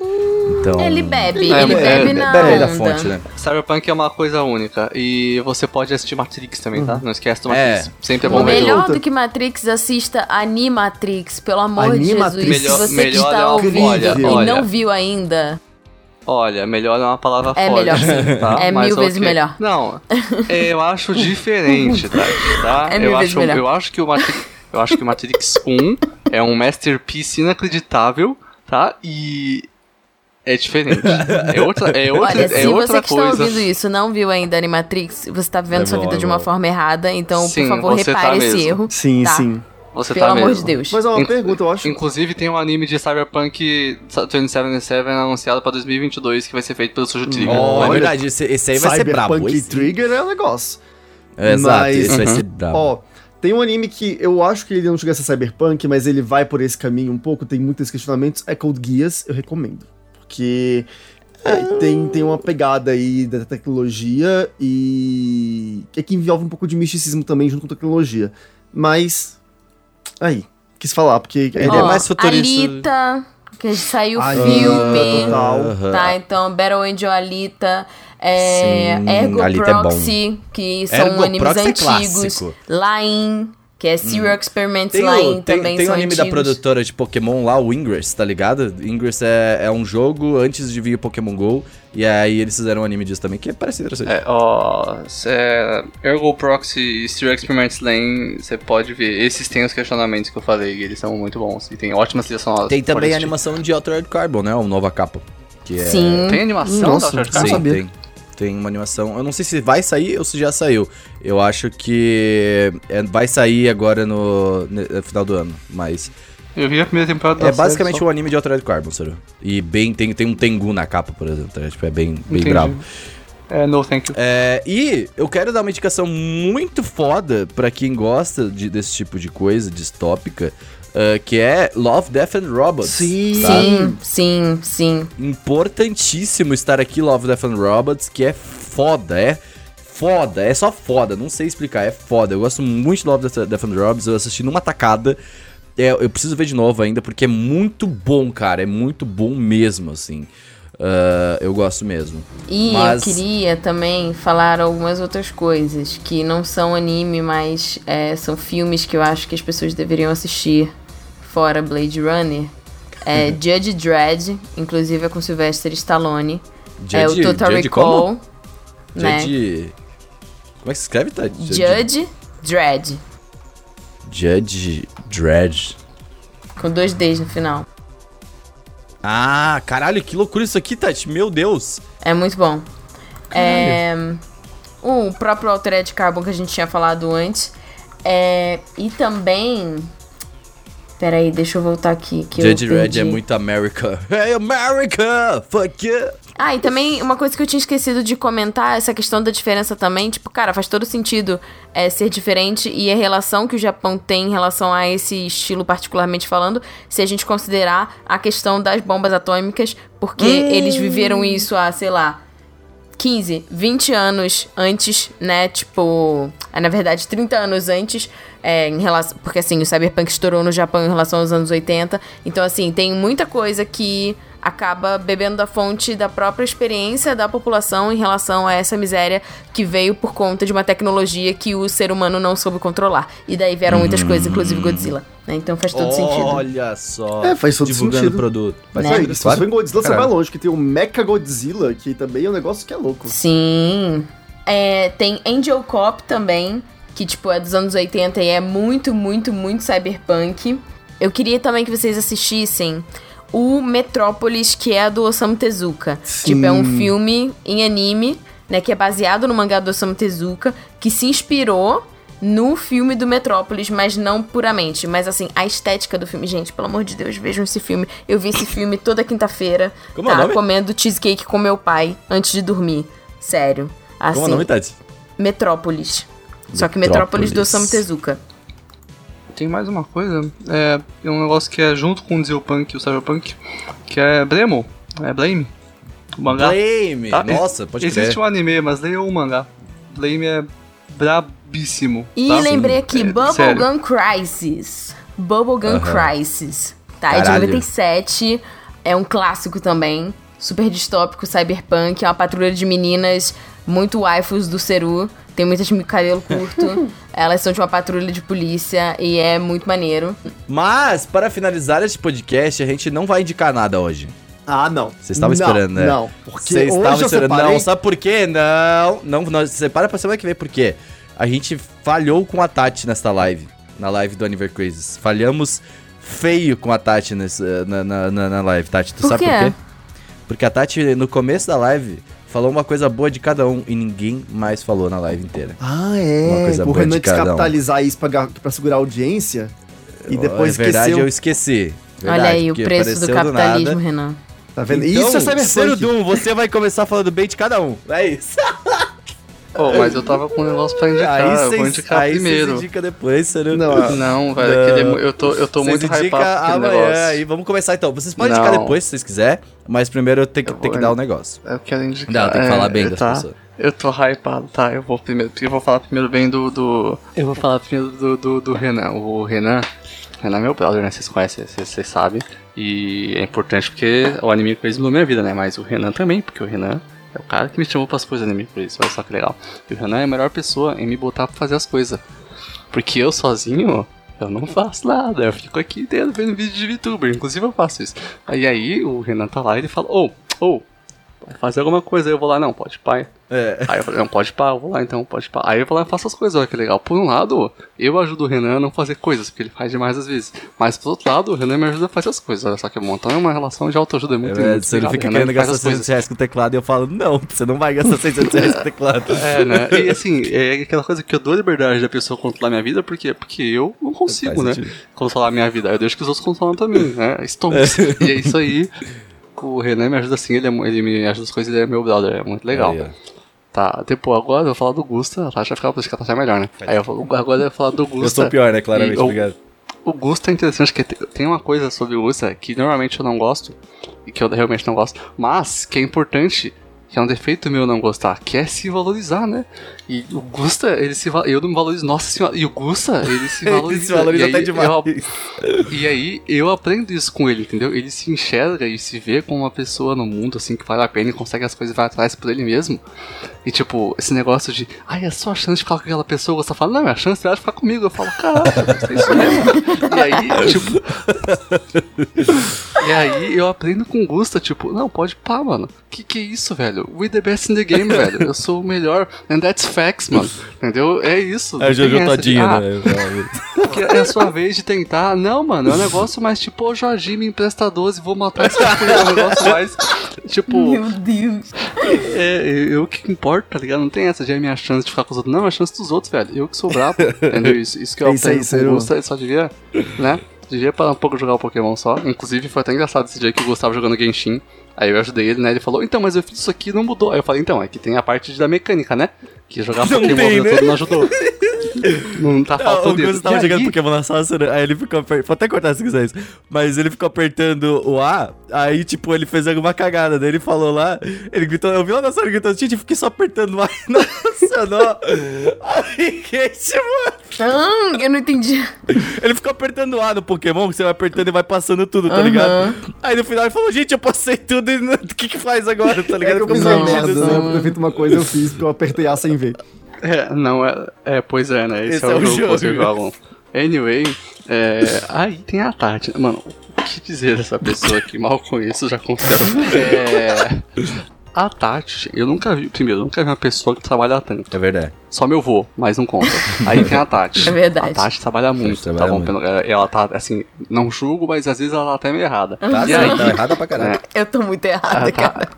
Speaker 1: Então.
Speaker 2: Ele bebe,
Speaker 4: É,
Speaker 2: ele
Speaker 4: é,
Speaker 2: bebe
Speaker 4: é,
Speaker 2: na
Speaker 1: bebe da fonte, né?
Speaker 4: Cyberpunk é uma coisa única. E você pode assistir Matrix também, tá? Não esquece do Matrix.
Speaker 1: É.
Speaker 4: Sempre é
Speaker 5: Bom,
Speaker 4: ver.
Speaker 2: melhor do que Matrix, assista Animatrix, pelo amor
Speaker 5: Animatrix.
Speaker 2: de Jesus.
Speaker 4: Melhor-
Speaker 2: Se você que
Speaker 4: melhor
Speaker 2: está
Speaker 4: é
Speaker 2: ouvindo
Speaker 4: olha,
Speaker 2: e
Speaker 4: olha.
Speaker 2: não viu ainda,
Speaker 4: Olha, melhor é uma palavra
Speaker 2: É
Speaker 4: forte.
Speaker 2: melhor, sim.
Speaker 4: Tá?
Speaker 2: É
Speaker 4: Mas
Speaker 2: mil vezes
Speaker 4: ok.
Speaker 2: melhor.
Speaker 4: Não, eu acho diferente, tá? tá?
Speaker 2: É mil
Speaker 4: eu,
Speaker 2: vezes
Speaker 4: acho,
Speaker 2: melhor.
Speaker 4: eu acho que o Matrix, eu acho que o Matrix 1 é um masterpiece inacreditável, tá? E é diferente. É outra, é outra,
Speaker 2: Olha,
Speaker 4: é
Speaker 2: se
Speaker 4: outra
Speaker 2: você que
Speaker 4: coisa.
Speaker 2: está ouvindo isso não viu ainda Animatrix, você está vivendo
Speaker 1: É
Speaker 2: sua
Speaker 1: bom,
Speaker 2: vida
Speaker 1: é
Speaker 2: de uma forma errada, então,
Speaker 4: Sim,
Speaker 2: por favor,
Speaker 4: tá
Speaker 2: repare esse
Speaker 4: mesmo.
Speaker 2: erro.
Speaker 5: Sim,
Speaker 2: tá?
Speaker 5: sim.
Speaker 4: Você
Speaker 2: Pelo
Speaker 4: tá
Speaker 2: amor
Speaker 4: mesmo.
Speaker 2: de Deus.
Speaker 5: Mas ó, uma
Speaker 4: Inc-
Speaker 5: pergunta, eu acho.
Speaker 4: Inclusive tem um anime de Cyberpunk 2077 anunciado pra 2022 que vai ser feito pelo Sujo Trigger.
Speaker 1: Oh, é verdade, esse, esse aí vai ser brabo.
Speaker 5: Cyberpunk Trigger é um negócio.
Speaker 1: É, Exato,
Speaker 5: Mas-
Speaker 1: esse vai
Speaker 4: Uhum.
Speaker 1: ser brabo.
Speaker 5: Ó, tem um anime que eu acho que ele não chega a ser cyberpunk, mas ele vai por esse caminho um pouco, tem muitos questionamentos, é Code Geass, eu recomendo. Porque é, tem, tem uma pegada aí da tecnologia e é que envolve um pouco de misticismo também junto com tecnologia. Mas, aí, quis falar, porque
Speaker 1: Ele
Speaker 2: Ó,
Speaker 1: é mais futurista.
Speaker 2: Alita, que saiu o filme.
Speaker 5: total.
Speaker 2: Tá, então Battle Angel Alita, é,
Speaker 1: Sim,
Speaker 2: Ergo
Speaker 1: Alita é.
Speaker 2: Proxy, que são
Speaker 1: Ergo
Speaker 2: animes
Speaker 1: Proxy é
Speaker 2: antigos.
Speaker 1: clássico.
Speaker 2: Lain, que é Serial Experiments
Speaker 1: Tem,
Speaker 2: Lain
Speaker 1: o, tem,
Speaker 2: também
Speaker 1: tem o
Speaker 2: são
Speaker 1: anime da
Speaker 2: antigos.
Speaker 1: produtora de Pokémon lá, o Ingress, tá ligado? Ingress é, é um jogo antes de vir o Pokémon GO. E aí eles fizeram um anime disso também, que parece interessante.
Speaker 4: É, ó, cê- Ergo Proxy e Stereo Experiments Lane, você pode ver. Esses têm os questionamentos que eu falei, e eles são muito bons. E tem ótimas trilhas sonoras.
Speaker 1: Tem também a
Speaker 4: assistir.
Speaker 1: animação de Altered Carbon, né? O nova capa. Que é...
Speaker 2: Sim.
Speaker 4: Tem animação
Speaker 5: Nossa,
Speaker 4: da Altered
Speaker 1: Sim,
Speaker 4: Carbon?
Speaker 5: sabia.
Speaker 1: tem. Tem uma animação. Eu não sei se vai sair ou se já saiu. Eu acho que é, vai sair agora no, no final do ano. Mas
Speaker 4: Eu vi a primeira temporada da
Speaker 1: é basicamente
Speaker 4: só.
Speaker 1: um anime de Altered Carbon, sério. E bem, tem, tem um Tengu na capa, por exemplo. tá? Tipo, é bem, bem bravo.
Speaker 4: É, no thank you.
Speaker 1: É, e eu quero dar uma indicação muito foda pra quem gosta de- desse tipo de coisa distópica, ah, que é Love, Death and Robots.
Speaker 5: Sim.
Speaker 1: tá?
Speaker 2: Sim, sim, sim.
Speaker 1: Importantíssimo estar aqui, Love, Death and Robots, que é foda, é foda, é só foda, não sei explicar, é foda. Eu gosto muito de Love, Death Death and Robots, eu assisti numa tacada. É, eu preciso ver de novo ainda, porque é muito bom, cara, é muito bom mesmo, assim. Ah, eu gosto mesmo.
Speaker 2: E
Speaker 1: Mas-
Speaker 2: eu queria também falar algumas outras coisas que não são anime, mas é, são filmes que eu acho que as pessoas deveriam assistir fora Blade Runner. É Judge Dredd, inclusive é com Sylvester Stallone. é o
Speaker 1: Judge-
Speaker 2: Total
Speaker 1: Judge
Speaker 2: Recall.
Speaker 1: como?
Speaker 2: Né?
Speaker 1: Judge... Como é que se escreve, tá?
Speaker 2: Judge Dredd,
Speaker 1: Judge Dredd.
Speaker 2: com dois Ds no final.
Speaker 1: Ah, caralho, que loucura isso aqui, Tati. Meu Deus.
Speaker 2: É muito bom. É, o próprio Altered Carbon que a gente tinha falado antes. É, e também. Peraí, deixa eu voltar aqui. Que
Speaker 1: Judge Dredd é muito America. Hey, America! Fuck yeah!
Speaker 2: Ah, e também uma coisa que eu tinha esquecido de comentar, essa questão da diferença também. Tipo, cara, faz todo sentido é, ser diferente e a relação que o Japão tem em relação a esse estilo, particularmente falando, se a gente considerar a questão das bombas atômicas, porque eles viveram isso há, sei lá, 15, 20 anos antes, né? Tipo, ah, na verdade, 30 anos antes, é, em relação. Porque assim, o Cyberpunk estourou no Japão em relação aos anos 80. Então, assim, tem muita coisa que acaba bebendo da fonte da própria experiência da população em relação a essa miséria que veio por conta de uma tecnologia que o ser humano não soube controlar. E daí vieram muitas coisas, inclusive Godzilla. né? Então faz todo sentido.
Speaker 1: Olha só.
Speaker 5: É, faz todo
Speaker 1: Divulgando
Speaker 5: sentido.
Speaker 1: produto. Faz
Speaker 2: Né?
Speaker 5: Se você for em Godzilla, você vai longe, que tem o Mecha Godzilla, que também é um negócio que é louco.
Speaker 2: Sim. É, tem Angel Cop também, que tipo é dos anos 80 e é muito, muito, muito cyberpunk. Eu queria também que vocês assistissem o Metrópolis, que é a do Osamu Tezuka.
Speaker 5: Sim.
Speaker 2: Tipo, é um filme em anime, né, que é baseado no mangá do Osamu Tezuka, que se inspirou no filme do Metrópolis, mas não puramente. Mas assim, a estética do filme, gente, pelo amor de Deus, vejam esse filme. Eu vi esse filme toda quinta-feira,
Speaker 1: Como é o
Speaker 2: tá?
Speaker 1: nome?
Speaker 2: Comendo cheesecake com meu pai antes de dormir. Sério. Assim,
Speaker 1: Como é o nome, Tati?
Speaker 2: Metrópolis. Só que Metrópolis do
Speaker 1: Metrópolis.
Speaker 2: Osamu Tezuka.
Speaker 4: Tem mais uma coisa, é, é um negócio que é junto com o Zeopunk e o Cyberpunk, que é Bremo, é Blame, o mangá.
Speaker 1: Blame!
Speaker 4: Tá?
Speaker 1: Nossa, pode
Speaker 4: Existe
Speaker 1: crer.
Speaker 4: um anime, mas leia o mangá. Blame é brabíssimo.
Speaker 2: E
Speaker 4: tá?
Speaker 2: lembrei aqui,
Speaker 4: É.
Speaker 2: Bubblegum Crisis. Bubblegum Crisis. Tá, é de
Speaker 1: Caralho.
Speaker 2: 97. É um clássico também. Super distópico, cyberpunk. É uma patrulha de meninas muito waifus do Seru. Tem muitas de cabelo curto. Elas são de uma patrulha de polícia e é muito maneiro.
Speaker 1: Mas, para finalizar este podcast, a gente não vai indicar nada hoje.
Speaker 5: Ah, não.
Speaker 1: Vocês estavam esperando, né?
Speaker 5: Não, porque
Speaker 1: Vocês
Speaker 5: hoje
Speaker 1: estavam
Speaker 5: eu
Speaker 1: esperando.
Speaker 5: separei...
Speaker 1: Não, sabe por quê? Não, não, não. Separa pra semana que vem, por quê? A gente falhou com a Tati nesta live. Na live do Aniver Crazes. Falhamos feio com a Tati nessa, na, na, na, na live. Tati, tu
Speaker 2: Por
Speaker 1: sabe
Speaker 2: quê?
Speaker 1: por quê? Porque a Tati, no começo da live, falou uma coisa boa de cada um e ninguém mais falou na live inteira.
Speaker 5: Ah,
Speaker 1: Uma
Speaker 5: é.
Speaker 1: coisa
Speaker 5: O
Speaker 1: boa
Speaker 5: Renan
Speaker 1: de cada um.
Speaker 5: descapitalizar isso pra, pra segurar a audiência. E depois
Speaker 1: é verdade,
Speaker 5: esqueceu.
Speaker 1: eu esqueci.
Speaker 2: Olha
Speaker 1: Verdade,
Speaker 2: aí o preço do capitalismo,
Speaker 1: nada.
Speaker 2: Renan.
Speaker 5: Tá vendo?
Speaker 1: Então,
Speaker 5: isso é
Speaker 1: Ciro
Speaker 5: cyberpunk.
Speaker 1: Doom, você vai começar falando bem de cada um. É isso.
Speaker 4: Oh, mas eu tava com um negócio pra indicar,
Speaker 1: aí
Speaker 4: eu vou indicar
Speaker 1: aí
Speaker 4: primeiro.
Speaker 1: vocês indicam depois, Ciro.
Speaker 5: Não,
Speaker 4: Não, velho, aquele é mu- eu tô, eu tô muito hypado com aquele
Speaker 1: amanhã
Speaker 4: negócio.
Speaker 1: e vamos começar então. Vocês podem
Speaker 4: Não.
Speaker 1: indicar depois se vocês quiserem, mas primeiro eu tenho que,
Speaker 4: Eu
Speaker 1: tenho que dar o negócio.
Speaker 4: Eu quero indicar.
Speaker 1: Não, tem que falar bem
Speaker 4: é,
Speaker 1: das
Speaker 4: tá.
Speaker 1: pessoas.
Speaker 4: Eu tô hypado, tá? Eu vou primeiro. Porque eu vou falar primeiro bem do. do eu vou falar primeiro do, do, do Renan. O Renan. Renan é meu brother, né? Vocês conhecem, vocês, vocês sabem. E é importante porque o anime fez mudou minha vida, né? Mas o Renan também, porque o Renan é o cara que me chamou pras coisas anime por isso. Olha só que legal. E o Renan é a melhor pessoa em me botar pra fazer as coisas. Porque eu sozinho. Eu não faço nada, eu fico aqui dentro vendo vídeo de VTuber, inclusive eu faço isso. Aí aí o Renan tá lá e ele fala, ô, ô, vai fazer alguma coisa, aí eu vou lá, não, pode pai.
Speaker 1: É.
Speaker 4: Aí eu falei, não, pode pá, eu vou lá então, pode pá. Aí eu vou lá e faço as coisas, olha que legal. Por um lado, eu ajudo o Renan a não fazer coisas, porque ele faz demais às vezes. Mas por outro lado, o Renan me ajuda a fazer as coisas. Olha só que bom. Então é uma relação de autoajuda muito,
Speaker 1: É,
Speaker 4: muito
Speaker 1: você não
Speaker 4: legal.
Speaker 1: fica querendo gastar
Speaker 4: as coisas.
Speaker 1: 600 reais com o teclado e eu falo, não, você não vai gastar 600 reais com o teclado.
Speaker 4: É, né? E assim, é aquela coisa que eu dou a liberdade da pessoa controlar minha vida, porque, porque eu não consigo, né? Controlar minha vida. Eu deixo que os outros controlam também, né? Stonks. e é isso aí. O Renan me ajuda assim, ele, é ele me ajuda as coisas, ele é meu brother, é muito legal.
Speaker 1: Aí.
Speaker 4: Tá, depois agora eu vou falar do Gusta, a Tati vai ficar pra que a Tati é melhor, né? Aí eu vou, agora eu vou falar do Gusta.
Speaker 1: Eu sou o pior, né? Claramente,
Speaker 4: eu-
Speaker 1: obrigado.
Speaker 4: O Gusta é interessante, porque te- tem uma coisa sobre o Gusta que normalmente eu não gosto, e que eu realmente não gosto, mas que é importante, que é um defeito meu não gostar, que é se valorizar, né? E o Gusta, ele se eu não me valorizo, nossa senhora, e o Gusta, ele se valoriza.
Speaker 1: Ele se valoriza
Speaker 4: aí
Speaker 1: até demais.
Speaker 4: eu- e aí eu aprendo isso com ele, entendeu? Ele se enxerga e se vê como uma pessoa no mundo, assim, que vale a pena e consegue as coisas e vai atrás por ele mesmo. E tipo, esse negócio de, ai, é só a chance de ficar com aquela pessoa, você fala, não, é a chance dela de ficar comigo. Eu falo, caraca, é isso mesmo. E aí, tipo. E aí eu aprendo com Gusta, tipo, não, pode pá, mano. Que que é isso, velho? We the best in the game, velho. Eu sou o melhor. And that's facts, mano. Entendeu? É isso.
Speaker 1: É Jojo Todinho,
Speaker 4: ah,
Speaker 1: né?
Speaker 4: é a sua vez de tentar. Não, mano, é um negócio mais tipo, ô Jorginho, me empresta 12, vou matar esse cara. É um negócio mais. Tipo,
Speaker 2: Meu Deus.
Speaker 4: é, eu que importa, tá ligado? Não tem essa de é minha chance de ficar com os outros. Não, é a chance dos outros, velho. Eu que sou brabo. Entendeu? Isso, isso que eu
Speaker 5: É isso aí,
Speaker 4: com o Gusta, só devia, né? Devia parar um pouco de jogar o Pokémon só. Inclusive, foi até engraçado esse dia que o Gustavo jogando Genshin. Aí eu ajudei ele, né? Ele falou, então, mas eu fiz isso aqui e não mudou. Aí eu falei, então, é que tem a parte da mecânica, né? Que jogar
Speaker 1: Não
Speaker 4: Pokémon
Speaker 1: tem,
Speaker 4: o
Speaker 1: né?
Speaker 4: todo não ajudou. Não tá faltando
Speaker 1: o Gus
Speaker 4: dedo.
Speaker 1: tava
Speaker 4: E
Speaker 1: jogando
Speaker 4: aí-
Speaker 1: Pokémon na Sorcerer, aí ele ficou apertando. Vou até cortar se quiser isso. Mas ele ficou apertando o A, aí, tipo, ele fez alguma cagada. Daí ele falou lá, ele gritou, eu vi lá na sala gritando, gente, eu fiquei só apertando o A e não funcionou. Aí, que tipo,
Speaker 2: Ah, eu não entendi.
Speaker 1: ele ficou apertando o A no Pokémon, que você vai apertando e vai passando tudo, tá ligado? Aí no final ele falou, gente, eu passei tudo e o que que faz agora, tá
Speaker 5: É
Speaker 1: ligado?
Speaker 5: que eu fiz uma merda, né? Eu ter feito uma coisa, eu fiz, porque eu apertei A sem ver.
Speaker 4: É, não, é, é, pois é, né? Esse,
Speaker 1: Esse
Speaker 4: é,
Speaker 1: é
Speaker 4: o jogo, que
Speaker 1: jogo.
Speaker 4: Anyway, é, aí tem a Tati. Mano, o que dizer dessa pessoa que mal conheço, já confesso. É, a Tati, eu nunca vi, primeiro, eu nunca vi uma pessoa que trabalha tanto.
Speaker 1: É verdade.
Speaker 4: Só meu vô, mas não conta. Aí tem a Tati.
Speaker 2: É verdade.
Speaker 4: A Tati trabalha muito,
Speaker 1: trabalha
Speaker 4: tá bom?
Speaker 1: muito.
Speaker 4: Pelo- Ela tá, assim, não julgo, mas às vezes ela tá até meio errada.
Speaker 1: Tá,
Speaker 4: e aí,
Speaker 1: tá errada pra caralho.
Speaker 2: Eu tô muito errada,
Speaker 4: ah, tá.
Speaker 2: cara.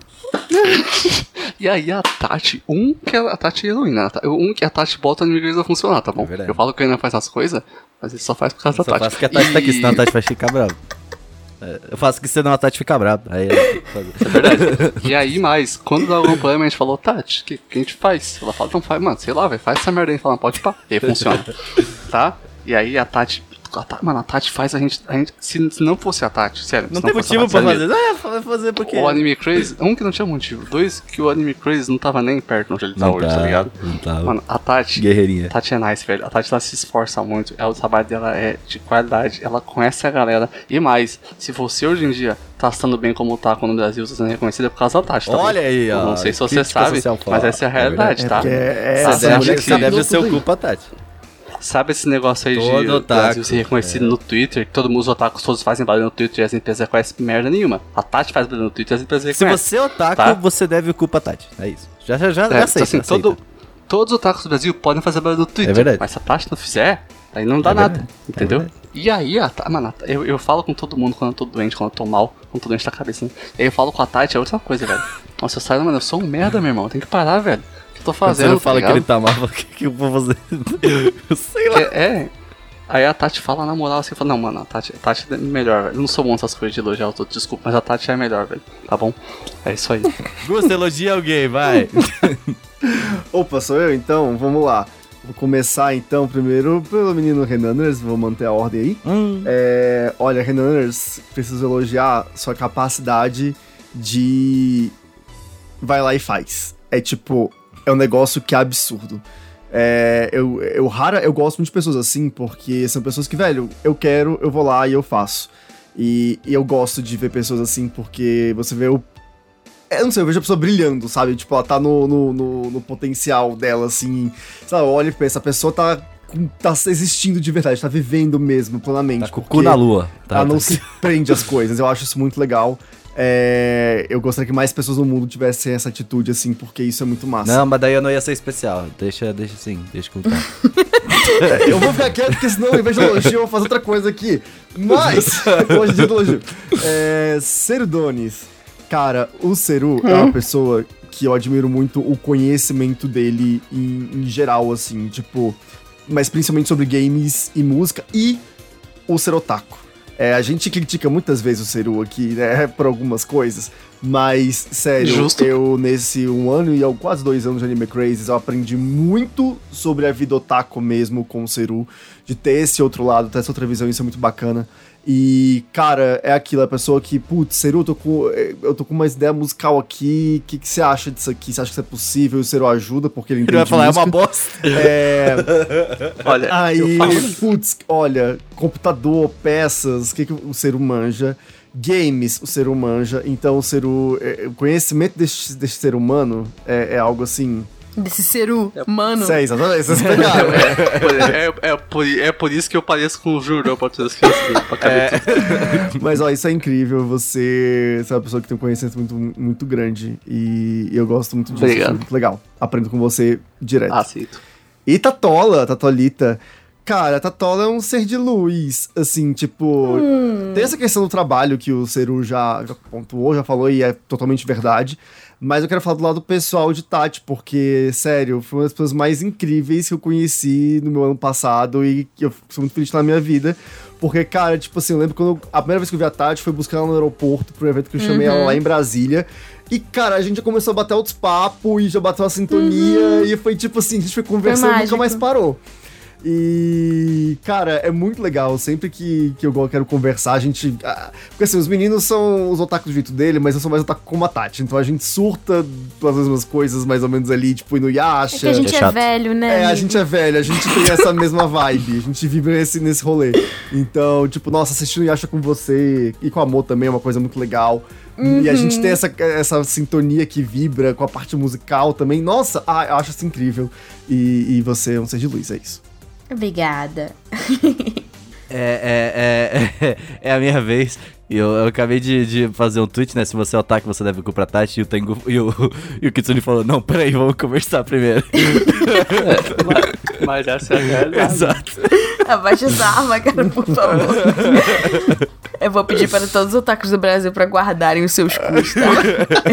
Speaker 4: E aí a Tati, um que a Tati é heroína, né? um que a Tati bota o inimigo a funcionar, tá bom?
Speaker 1: É verdade.
Speaker 4: eu falo que ele não faz as coisas, mas ele só faz por causa
Speaker 1: Só
Speaker 4: da Tati.
Speaker 1: faço que a Tati tá aqui,
Speaker 4: E-
Speaker 1: senão a Tati vai ficar brava. É, Eu faço que senão a Tati fica brava. Aí.
Speaker 4: É verdade. e aí, mais, quando dá algum problema, a gente falou, Tati, o que, que a gente faz? Ela fala, então faz, mano, sei lá, velho, faz essa merda aí. Fala, pode pá. E aí funciona. tá? E aí a Tati. A Mano, a Tati faz a gente. A gente se, se não fosse a Tati, sério.
Speaker 1: Não
Speaker 4: se
Speaker 1: tem motivo pra fazer. Ah, vai fazer porque.
Speaker 4: O Anime Craze, um que não tinha motivo, dois que o Anime Craze não tava nem perto onde ele tá
Speaker 1: Não
Speaker 4: hoje,
Speaker 1: tá,
Speaker 4: tá ligado?
Speaker 1: não tava.
Speaker 4: Mano, a Tati.
Speaker 1: Guerreirinha.
Speaker 4: A Tati é nice, velho. A Tati ela se esforça muito. Ela, o trabalho dela é de qualidade. Ela conhece a galera. E mais, se você hoje em dia tá estando bem como tá no Brasil, você sendo reconhecida é por causa da Tati. Tá
Speaker 1: Olha aí,
Speaker 4: Eu
Speaker 1: ó.
Speaker 4: Não sei se você sabe, mas essa é a
Speaker 1: É
Speaker 4: realidade,
Speaker 1: verdade.
Speaker 4: tá?
Speaker 5: é-
Speaker 4: Sabe,
Speaker 5: essa
Speaker 1: Você
Speaker 5: mulher
Speaker 1: deve, deve ser o culpa, Tati.
Speaker 4: Sabe esse negócio aí
Speaker 1: Todo
Speaker 4: de
Speaker 1: otaku,
Speaker 4: Brasil ser reconhecido no Twitter, que todo mundo, os otakus todos fazem barulho no Twitter e as empresas conhecem merda nenhuma. A Tati faz barulho no Twitter e as empresas
Speaker 1: Se
Speaker 4: reconhecem.
Speaker 1: você é otaku,
Speaker 4: Tá.
Speaker 1: você deve o culpa, Tati. É isso. Já, já, já,
Speaker 4: É,
Speaker 1: já aceita,
Speaker 4: assim,
Speaker 1: aceita.
Speaker 4: todo, todos os otakus do Brasil podem fazer barulho no Twitter.
Speaker 1: É verdade.
Speaker 4: Mas se a Tati não fizer, aí não dá
Speaker 1: É
Speaker 4: nada.
Speaker 1: é
Speaker 4: Entendeu?
Speaker 1: verdade.
Speaker 4: e aí, a mano, a eu, eu falo com todo mundo quando eu tô doente, quando eu tô mal, quando eu tô doente da cabeça. Né? E aí eu falo com a Tati, é outra coisa, velho. Nossa, eu saio, mano, eu sou um merda, meu irmão. Tem que parar, velho. Eu tô
Speaker 1: Quando
Speaker 4: fazendo?
Speaker 1: você não fala
Speaker 4: tá
Speaker 1: que ele tá mal, o que, que eu vou fazer? Eu sei lá.
Speaker 4: É, é. Aí a Tati fala na moral assim, fala, não, mano, a Tati, a Tati é melhor, velho. Eu não sou bom nessas coisas de elogiar os outros, desculpa, mas a Tati é melhor, velho. Tá bom? É isso aí.
Speaker 1: Gusta, elogia alguém, vai.
Speaker 5: Opa, sou eu então? Vamos lá. Vou começar então primeiro pelo menino Renaners, vou manter a ordem aí.
Speaker 1: Hum.
Speaker 5: É, olha, Renaners, preciso elogiar sua capacidade de. Vai lá e faz. É tipo, é um negócio que é absurdo. É, eu, eu, rara, eu gosto muito de pessoas assim, porque são pessoas que, velho, eu quero, eu vou lá e eu faço. E, e eu gosto de ver pessoas assim, porque você vê o. Eu não sei, eu vejo a pessoa brilhando, sabe? Tipo, ela tá no, no, no, no potencial dela, assim. Sabe, olha e pensa, a pessoa tá, tá existindo de verdade, tá vivendo mesmo, plenamente.
Speaker 1: Tá com o cu na lua. Tá,
Speaker 5: ela não
Speaker 1: tá.
Speaker 5: se prende às coisas. Eu acho isso muito legal. É, eu gostaria que mais pessoas no mundo tivessem essa atitude, assim, porque isso é muito massa.
Speaker 1: Não, mas daí eu não ia ser especial. Deixa, deixa assim, deixa contar.
Speaker 5: Eu vou ficar quieto, porque senão, em vez de elogio, eu vou fazer outra coisa aqui. Mas, hoje de elogio. É, Serudonis. Cara, o Seru é uma pessoa que eu admiro muito o conhecimento dele em, em geral, assim, tipo. Mas principalmente sobre games e música e o ser otaku. É, a gente critica muitas vezes o Seru aqui, né, por algumas coisas, mas, sério,
Speaker 4: Justo.
Speaker 5: eu nesse um ano e quase dois anos de Anime Crazes, eu aprendi muito sobre a vida otaku mesmo com o Seru, de ter esse outro lado, ter essa outra visão, isso é muito bacana. E, cara, é aquilo, a pessoa que, putz, Seru, eu tô com, eu tô com uma ideia musical aqui, o que, que você acha disso aqui? Você acha que isso é possível? E o Seru ajuda, porque ele entende
Speaker 1: Ele vai falar, é
Speaker 5: música.
Speaker 1: uma bosta.
Speaker 5: É,
Speaker 4: Olha,
Speaker 5: Aí, putz, olha, computador, peças, o que, que o Seru manja? Games, o Seru manja. Então, o Seru, é, o conhecimento deste, deste ser humano é, é algo assim.
Speaker 2: Desse seru, mano.
Speaker 5: Sei, exatamente, vocês pegaram.
Speaker 4: é, é, é por, é por isso que eu pareço com o Juro pra todas as crianças. Pra tudo.
Speaker 5: Mas, ó, isso é incrível. Você, você é uma pessoa que tem um conhecimento muito, muito grande. E eu gosto muito disso.
Speaker 4: Obrigado.
Speaker 5: muito legal. Aprendo com você direto.
Speaker 4: Aceito.
Speaker 5: E Tatola, Tatolita. Cara, Tatola é um ser de luz, assim, tipo... Tem essa questão do trabalho que o Seru já, já pontuou, já falou, e é totalmente verdade. Mas eu quero falar do lado pessoal de Tati, porque, sério, foi uma das pessoas mais incríveis que eu conheci no meu ano passado e que eu sou muito feliz na minha vida. Porque, cara, tipo assim, eu lembro quando eu- a primeira vez que eu vi a Tati foi buscar ela no aeroporto pro evento que eu chamei ela lá em Brasília. E, cara, a gente já começou a bater outros papos e já bateu uma sintonia. E foi tipo assim, a gente foi conversando e nunca mais parou. E, cara, é muito legal. Sempre que, que eu quero conversar, a gente. ah, Porque assim, os meninos são os otakus do jeito dele, mas eu sou mais otaku como a Tati. Então a gente surta pelas mesmas coisas, mais ou menos ali, tipo, no
Speaker 2: É
Speaker 5: Yasha.
Speaker 2: que a gente
Speaker 1: É
Speaker 2: é, velho, né?
Speaker 5: É, a gente é velho, a gente tem essa mesma vibe, a gente vive nesse, nesse rolê. Então, tipo, nossa, assistindo Yasha com você e com amor também é uma coisa muito legal. E a
Speaker 2: Uhum.
Speaker 5: gente tem essa, essa sintonia que vibra com a parte musical também. Nossa, ah, eu acho isso incrível. E, e você é um ser de luz, é isso.
Speaker 2: Obrigada.
Speaker 1: É, é, é, é a minha vez. E Eu, eu acabei de, de fazer um tweet, né? Se você é otaku, você deve comprar Tati. E o, Tengu, e o, e o Kitsune falou: Não, peraí, vamos conversar primeiro.
Speaker 4: Mas, mas essa é a realidade.
Speaker 1: Exato.
Speaker 2: Abaixa essa arma, cara, por favor. Eu vou pedir para todos os otakus do Brasil para guardarem os seus cus, tá?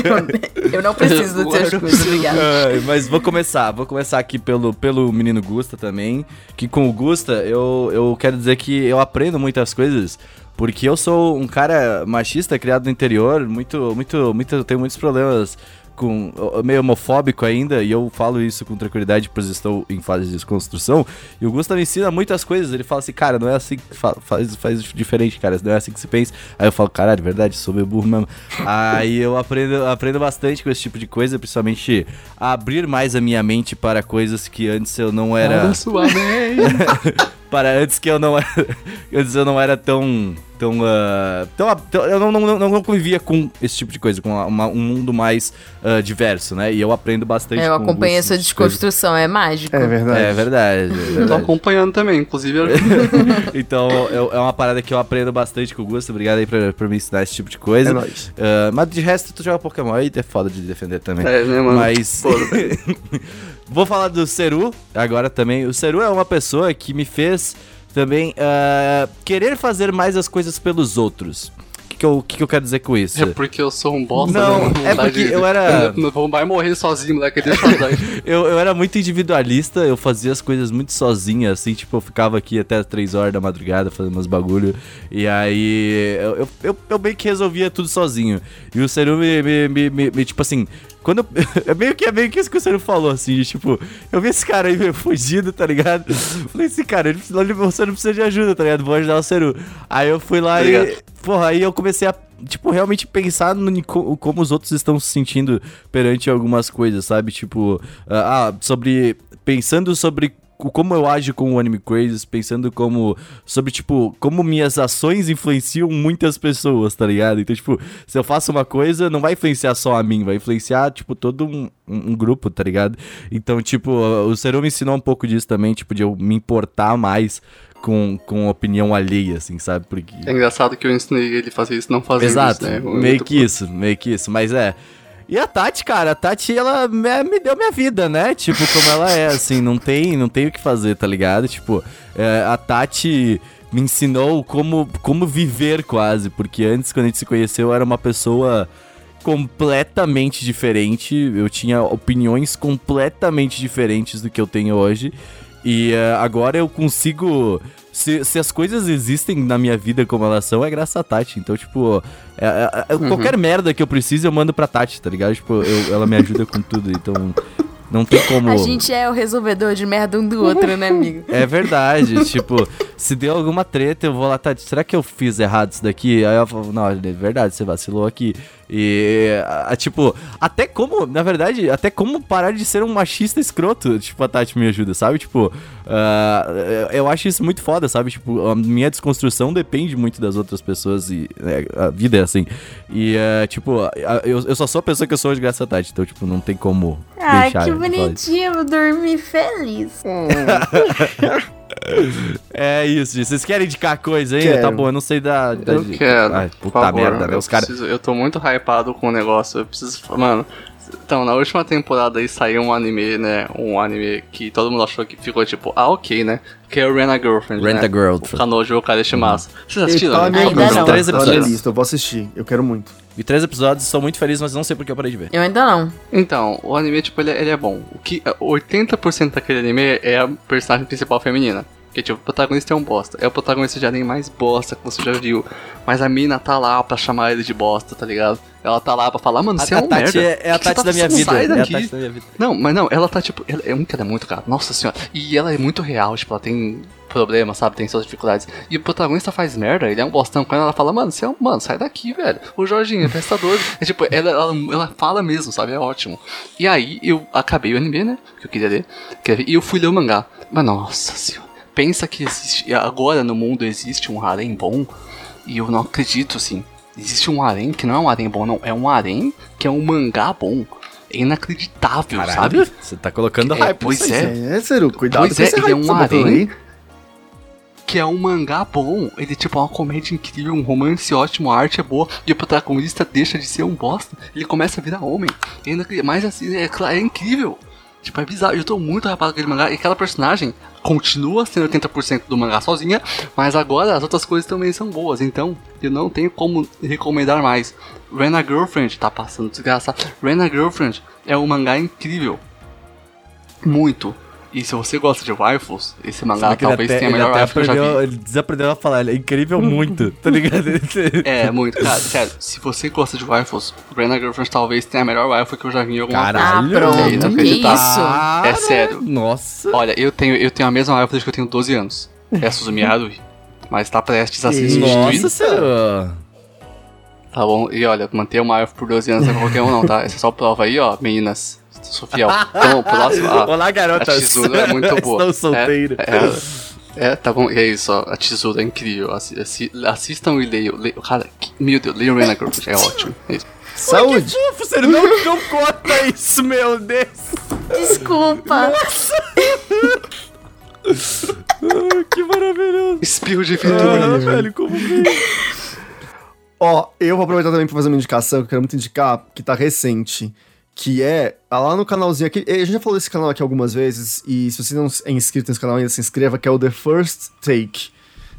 Speaker 2: Eu, eu não preciso dos seus cus, obrigada.
Speaker 1: Ai, mas vou começar, vou começar aqui pelo, pelo menino Gusta também. Que com o Gusta, eu, eu quero dizer que eu aprendo muitas coisas. Porque eu sou um cara machista criado no interior, muito, muito, muito, tenho muitos problemas com meio homofóbico ainda, e eu falo isso com tranquilidade, pois estou em fase de desconstrução. E o Gusta me ensina muitas coisas. Ele fala assim, cara, não é assim que fa- faz, faz diferente, cara, não é assim que se pensa. Aí eu falo, caralho, verdade, sou meio burro mesmo. Aí eu aprendo, aprendo bastante com esse tipo de coisa, principalmente abrir mais a minha mente para coisas que antes eu não era
Speaker 4: sua mente.
Speaker 1: para antes que eu não era, antes eu não era tão tão, ah, tão, tão- eu não, não, não, convivia com esse tipo de coisa, com uma- um mundo mais ah, diverso, né? E eu aprendo bastante.
Speaker 2: É, Eu
Speaker 1: algumas
Speaker 2: essa
Speaker 1: dessas coisas.
Speaker 2: desconstrução, é mágico.
Speaker 5: É verdade.
Speaker 1: É verdade, é
Speaker 4: Tô
Speaker 1: verdade.
Speaker 4: acompanhando também, inclusive. eu-
Speaker 1: então eu- é uma parada que eu aprendo bastante com o Gusto. Obrigado aí por, por me ensinar esse tipo de coisa.
Speaker 5: É nóis.
Speaker 1: Ah, mas de resto, tu joga Pokémon aí, é foda de defender também.
Speaker 4: É, né, mano?
Speaker 1: Mas. Vou falar do Seru agora também. O Seru é uma pessoa que me fez também ah, querer fazer mais as coisas pelos outros. O que, que, eu, que, que eu quero dizer com isso?
Speaker 4: É porque eu sou um bosta,
Speaker 1: Não,
Speaker 4: né?
Speaker 1: é porque eu era-
Speaker 4: Não vai morrer sozinho, moleque. Deixa eu.
Speaker 1: Eu, era muito individualista, eu fazia as coisas muito sozinha, assim, tipo, eu ficava aqui até 3 horas da madrugada fazendo meus bagulho. E aí eu, eu, eu, eu meio que resolvia tudo sozinho. E o Seru me, me, me, me- me, tipo assim. Quando eu, é meio que é meio que isso que o Seru falou, assim, de, tipo, eu vi esse cara aí meio fugido, tá ligado? Falei assim, cara, ele ele- você não precisa de ajuda, tá ligado? Vou ajudar o Seru. Aí eu fui lá e.
Speaker 4: Obrigado.
Speaker 1: Porra, aí eu comecei a, tipo, realmente pensar no, como os outros estão se sentindo perante algumas coisas, sabe? Tipo, ah, ah, sobre. Pensando sobre como eu ajo com o Anime Crazes, pensando como. Sobre, tipo, como minhas ações influenciam muitas pessoas, tá ligado? Então, tipo, se eu faço uma coisa, não vai influenciar só a mim, vai influenciar, tipo, todo um, um- grupo, tá ligado? Então, tipo, o Seru me ensinou um pouco disso também, tipo, de eu me importar mais com, com opinião alheia, assim, sabe? Porque.
Speaker 4: É engraçado que eu ensinei ele a fazer isso, não
Speaker 1: Exato,
Speaker 4: isso, né? Eu-
Speaker 1: meio que isso, meio que isso, mas é. E a Tati, cara, a Tati, ela me, me deu minha vida, né? Tipo, como ela é, assim, não tem, não tem o que fazer, tá ligado? Tipo, é, a Tati me ensinou como, como viver quase, porque antes, quando a gente se conheceu, eu era uma pessoa completamente diferente, eu tinha opiniões completamente diferentes do que eu tenho hoje. E eh, agora eu consigo. Se, se as coisas existem na minha vida como elas são, é graças a Tati. Então, tipo, é- é- é- qualquer merda que eu preciso, eu mando pra Tati, tá ligado? Tipo, eu- ela me ajuda com tudo. Então, não tem como.
Speaker 2: A gente é o resolvedor de merda um do outro, né, amigo?
Speaker 1: É verdade, tipo, se deu alguma treta, eu vou lá, Tati, será que eu fiz errado isso daqui? Aí ela falou, não, é verdade, você vacilou aqui. E, a, a, tipo, até como, na verdade, até como parar de ser um machista escroto, tipo, a Tati me ajuda, sabe? Tipo, uh, eu acho isso muito foda, sabe? Tipo, a minha desconstrução depende muito das outras pessoas e né, a vida é assim. E, uh, tipo, eu, eu só sou a pessoa que eu sou de graça a Tati, então, tipo, não tem como
Speaker 2: Ai,
Speaker 1: deixar.
Speaker 2: que bonitinho, dormir feliz.
Speaker 1: É isso, gente. Vocês querem indicar coisa aí? Tá bom, eu não sei da. da
Speaker 4: Eu quero.
Speaker 1: Ai, puta
Speaker 4: favor,
Speaker 1: merda, né?
Speaker 4: eu
Speaker 1: Os caras.
Speaker 4: Eu tô muito hypado com o negócio. Eu preciso. Mano. Então, na última temporada aí saiu um anime, né? Um anime que todo mundo achou que ficou tipo, ah, ok, né? Que é o Rent a Girlfriend.
Speaker 1: Rent
Speaker 4: né?
Speaker 1: a Girlfriend.
Speaker 4: O Kanojo Okareshimasu. Vocês assistiram?
Speaker 5: Tá na minha lista, eu vou assistir. Eu quero muito.
Speaker 1: Vi três episódios, sou muito feliz, mas não sei porque eu parei de ver.
Speaker 2: Eu ainda não.
Speaker 4: Então, o anime, tipo, ele, é- ele é bom. O que 80% daquele anime é a personagem principal feminina. Que, tipo, o protagonista é um bosta. É o protagonista de anime mais bosta que você já viu. Mas a mina tá lá pra chamar ele de bosta, tá ligado? Ela tá lá pra falar, mano, você é um
Speaker 1: Tati
Speaker 4: merda.
Speaker 1: é, é a Tati
Speaker 4: tá
Speaker 1: da minha vida.
Speaker 4: Sai
Speaker 1: É a
Speaker 4: daqui.
Speaker 1: Tati da minha vida.
Speaker 4: Não, mas não, ela tá tipo. Ela, é um ela é muito cara. Nossa senhora. E ela é muito real, tipo, ela tem problemas, sabe? Tem suas dificuldades. E o protagonista faz merda, ele é um bostão. Quando ela fala, mano, você é um. Mano, sai daqui, velho. O Jorginho é prestador. é tipo, ela, ela, ela fala mesmo, sabe? É ótimo. E aí eu acabei o anime, né? Que eu queria ler. E eu fui ler o mangá. Mas nossa senhora. Pensa que existe. Agora no mundo existe um harém bom. E eu não acredito, assim. Existe um harém que não é um harém bom, não. É um harém que é um mangá bom. É inacreditável, sabe?
Speaker 1: Caralho, você tá colocando
Speaker 4: É,
Speaker 1: hype.
Speaker 4: pois é.
Speaker 5: É, Ciro, cuidado
Speaker 4: Pois
Speaker 5: com
Speaker 4: é,
Speaker 5: esse
Speaker 4: ele é um
Speaker 5: botou
Speaker 4: harém. Que é um mangá bom. Ele tipo, é uma comédia incrível, um romance ótimo, a arte é boa. E o protagonista deixa de ser um bosta. Ele começa a virar homem. Ainda, mas assim, é, é incrível. Tipo, é bizarro. Eu tô muito rapado com aquele mangá. E aquela personagem continua sendo 80% do mangá sozinha. Mas agora as outras coisas também são boas. Então, eu não tenho como recomendar mais. Rena Girlfriend, tá passando desgraça. Rena Girlfriend é um mangá incrível. Muito. E se você gosta de waifus, esse mangá talvez
Speaker 1: até-
Speaker 4: tenha a melhor
Speaker 1: até
Speaker 4: waifu que eu já vi.
Speaker 1: aprendeu, Ele desaprendeu a falar, ele é incrível muito, tá ligado?
Speaker 4: É, muito. Cara, sério, se você gosta de waifus, Brenna Girlfriend talvez tenha a melhor waifu que eu já vi em alguma
Speaker 1: Caralho.
Speaker 4: coisa.
Speaker 2: Ah, pronto,
Speaker 4: É inacreditável.
Speaker 2: isso?
Speaker 4: É sério.
Speaker 1: Nossa.
Speaker 4: Olha, eu tenho, eu tenho a mesma waifu desde que eu tenho 12 anos. É a Suzumi Haruhi. Mas tá prestes a ser substituída.
Speaker 1: Nossa senhora.
Speaker 4: Tá bom? E olha, manter uma waifu por 12 anos não é qualquer um não, tá? Essa é só prova aí, ó, meninas. Sou fiel. Então, próximo... a-
Speaker 1: Olá,
Speaker 4: A
Speaker 1: garotas.
Speaker 4: tesoura é muito boa.
Speaker 1: Estou solteiro.
Speaker 4: É, é, é, tá bom. E é isso, ó. A tesoura é incrível. Assi- assi- assistam e leiam. leiam. Cara, que, meu Deus, leiam Rena Girlfriend. É ótimo. É isso.
Speaker 5: Saúde!
Speaker 1: Fofo, você não, não conta isso, meu Deus.
Speaker 2: Desculpa.
Speaker 1: Ah, que maravilhoso.
Speaker 4: Espirro de
Speaker 1: Ah,
Speaker 4: fritura.
Speaker 1: velho, como que...
Speaker 5: Ó, eu vou aproveitar também pra fazer uma indicação que eu quero muito indicar, que tá recente. Que é ah, lá no canalzinho aqui. A gente já falou desse canal aqui algumas vezes. E se você não é inscrito nesse canal ainda, se inscreva, que é o The First Take.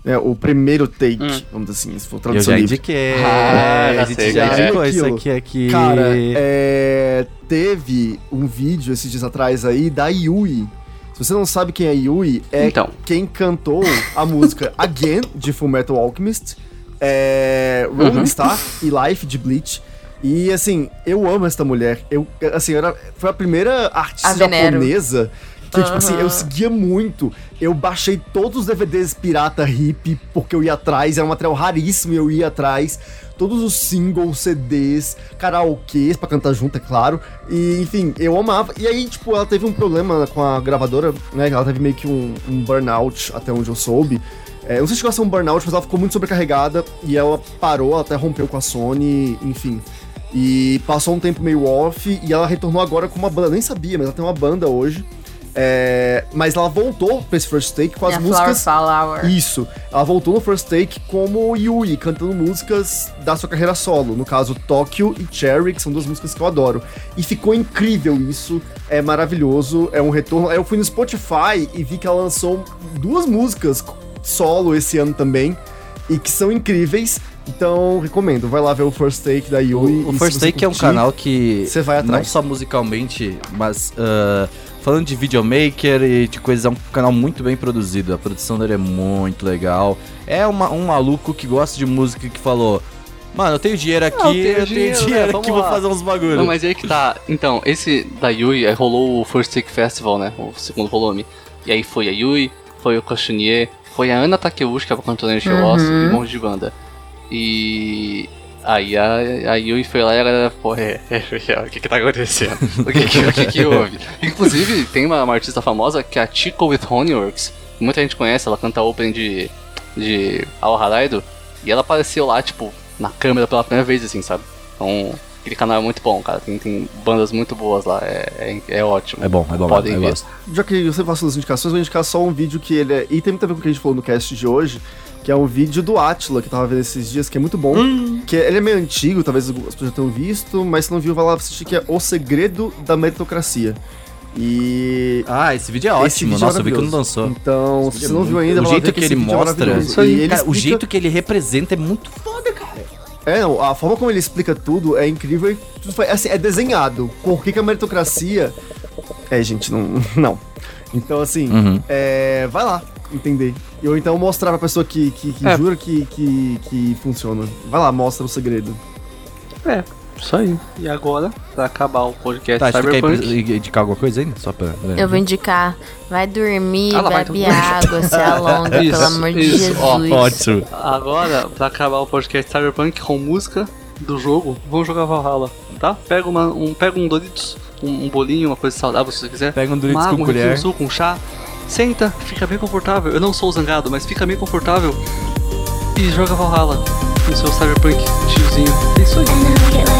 Speaker 5: Né, o primeiro take, vamos dizer assim, se for
Speaker 1: Eu
Speaker 5: tradução
Speaker 1: já indiquei.
Speaker 4: Ah, já
Speaker 1: a gente já indicou
Speaker 5: é.
Speaker 1: isso aqui, aqui.
Speaker 5: Cara, é, teve um vídeo esses dias atrás aí da Yui. Se você não sabe quem é Yui, é
Speaker 4: Então.
Speaker 5: quem cantou a música Again, de Full Metal Alchemist, é, Rolling
Speaker 4: Uhum.
Speaker 5: Star e Life, de Bleach. E, assim, eu amo essa mulher. Eu, assim, era, foi a primeira artista
Speaker 2: A
Speaker 5: japonesa que, tipo assim, eu seguia muito. Eu baixei todos os DVDs pirata hip, porque eu ia atrás, era um material raríssimo e eu ia atrás. Todos os singles, CDs, karaokês pra cantar junto, é claro. E, enfim, eu amava. E aí, tipo, ela teve um problema com a gravadora, né? Ela teve meio que um, um burnout, até onde eu soube. É, eu não sei se chegou a ser um burnout, mas ela ficou muito sobrecarregada e ela parou, ela até rompeu com a Sony, enfim. E passou um tempo meio off e ela retornou agora com uma banda, eu nem sabia, mas ela tem uma banda hoje. É, mas ela voltou pra esse first take com as
Speaker 2: É a Flower
Speaker 5: músicas.
Speaker 2: Flower.
Speaker 5: Isso. Ela voltou no first take como Yui, cantando músicas da sua carreira solo. No caso, Tokyo e Cherry, que são duas músicas que eu adoro. E ficou incrível isso. É maravilhoso. É um retorno. Eu fui no Spotify e vi que ela lançou duas músicas solo esse ano também. E que são incríveis. Então, recomendo. Vai lá ver o first take da Yui.
Speaker 1: O, First Take é um
Speaker 5: curtir,
Speaker 1: canal que.
Speaker 5: você vai
Speaker 1: Não
Speaker 5: atrás.
Speaker 1: só musicalmente, mas. ah, falando de videomaker e de coisas, é um canal muito bem produzido. A produção dele é muito legal. É uma- um maluco que gosta de música que falou. Mano, eu tenho dinheiro aqui,
Speaker 4: Não, eu tenho
Speaker 1: eu tenho
Speaker 4: dinheiro,
Speaker 1: dinheiro,
Speaker 4: né? Vamos
Speaker 1: aqui, vou
Speaker 4: lá."
Speaker 1: fazer uns bagulho.
Speaker 4: Não, mas aí que tá. Então, esse da Yui, aí rolou o First Take Festival, né? O segundo volume. E aí foi a Yui, foi o Koshunier, Foi a Ana Takeuchi que tava cantando Show
Speaker 2: Uhum.
Speaker 4: Lost e um monte de banda. E. Aí a, a Yui foi lá e a galera, pô, é, é, é, o que que tá acontecendo? O que que, o que, que houve? Inclusive, tem uma, uma artista famosa que é a Chico with Honeyworks. que Muita gente conhece, ela canta open de, de Ao Haraido. E ela apareceu lá, tipo, na câmera pela primeira vez, assim, sabe? Então, aquele canal é muito bom, cara. Tem, tem bandas muito boas lá, é, é, é ótimo.
Speaker 1: É bom, é bom,
Speaker 4: Podem ver.
Speaker 5: Já que você passou as indicações, eu vou indicar só um vídeo que ele é. E tem muito a ver com o que a gente falou no cast de hoje, que é um vídeo do Atila, que eu tava vendo esses dias, que é muito bom. Que ele é meio antigo, talvez as pessoas já tenham visto, mas se não viu, vai lá assistir, que é O Segredo da Meritocracia. E.
Speaker 1: Ah, esse vídeo é
Speaker 5: esse
Speaker 1: ótimo.
Speaker 5: vídeo é
Speaker 1: Nossa, eu vi que não lançou.
Speaker 5: Então, se você não viu ainda,
Speaker 1: o jeito
Speaker 5: ver
Speaker 1: que,
Speaker 5: esse
Speaker 1: ele
Speaker 5: é
Speaker 1: mostra.
Speaker 5: E ele
Speaker 1: cara, o
Speaker 5: explica-
Speaker 1: jeito que ele representa é muito foda, cara.
Speaker 5: É, não, a forma como ele explica tudo é incrível e tudo foi- assim, é desenhado. Por que, que a meritocracia. É, gente, não. Não. Então, assim,
Speaker 1: Uhum.
Speaker 5: é, vai lá entender. Ou então mostrar pra pessoa que, que, que
Speaker 4: É.
Speaker 5: jura que, que, que funciona. Vai lá, mostra o segredo.
Speaker 4: É, isso aí. E agora, pra acabar o podcast
Speaker 1: Tá, você quer
Speaker 4: Cyberpunk...
Speaker 1: indicar alguma coisa ainda? Só pra...
Speaker 2: Eu vou indicar. Vai dormir,
Speaker 4: Ah, lá
Speaker 2: bebe
Speaker 4: então.
Speaker 2: água, se alonga,
Speaker 4: Isso,
Speaker 2: pelo amor de
Speaker 4: isso,
Speaker 2: Jesus.
Speaker 4: ó,
Speaker 1: Ótimo.
Speaker 4: Agora, pra acabar o podcast Cyberpunk com música do jogo, vamos jogar Valhalla, tá? Pega, uma, um, pega um Doritos, um, um bolinho, uma coisa saudável se você quiser.
Speaker 1: Pega um Doritos
Speaker 4: uma
Speaker 1: com
Speaker 4: água,
Speaker 1: colher.
Speaker 4: Um suco, um chá. Senta, fica bem confortável. Eu não sou zangado, mas fica bem confortável. E joga Valhalla no seu Cyberpunk tiozinho. É isso aí.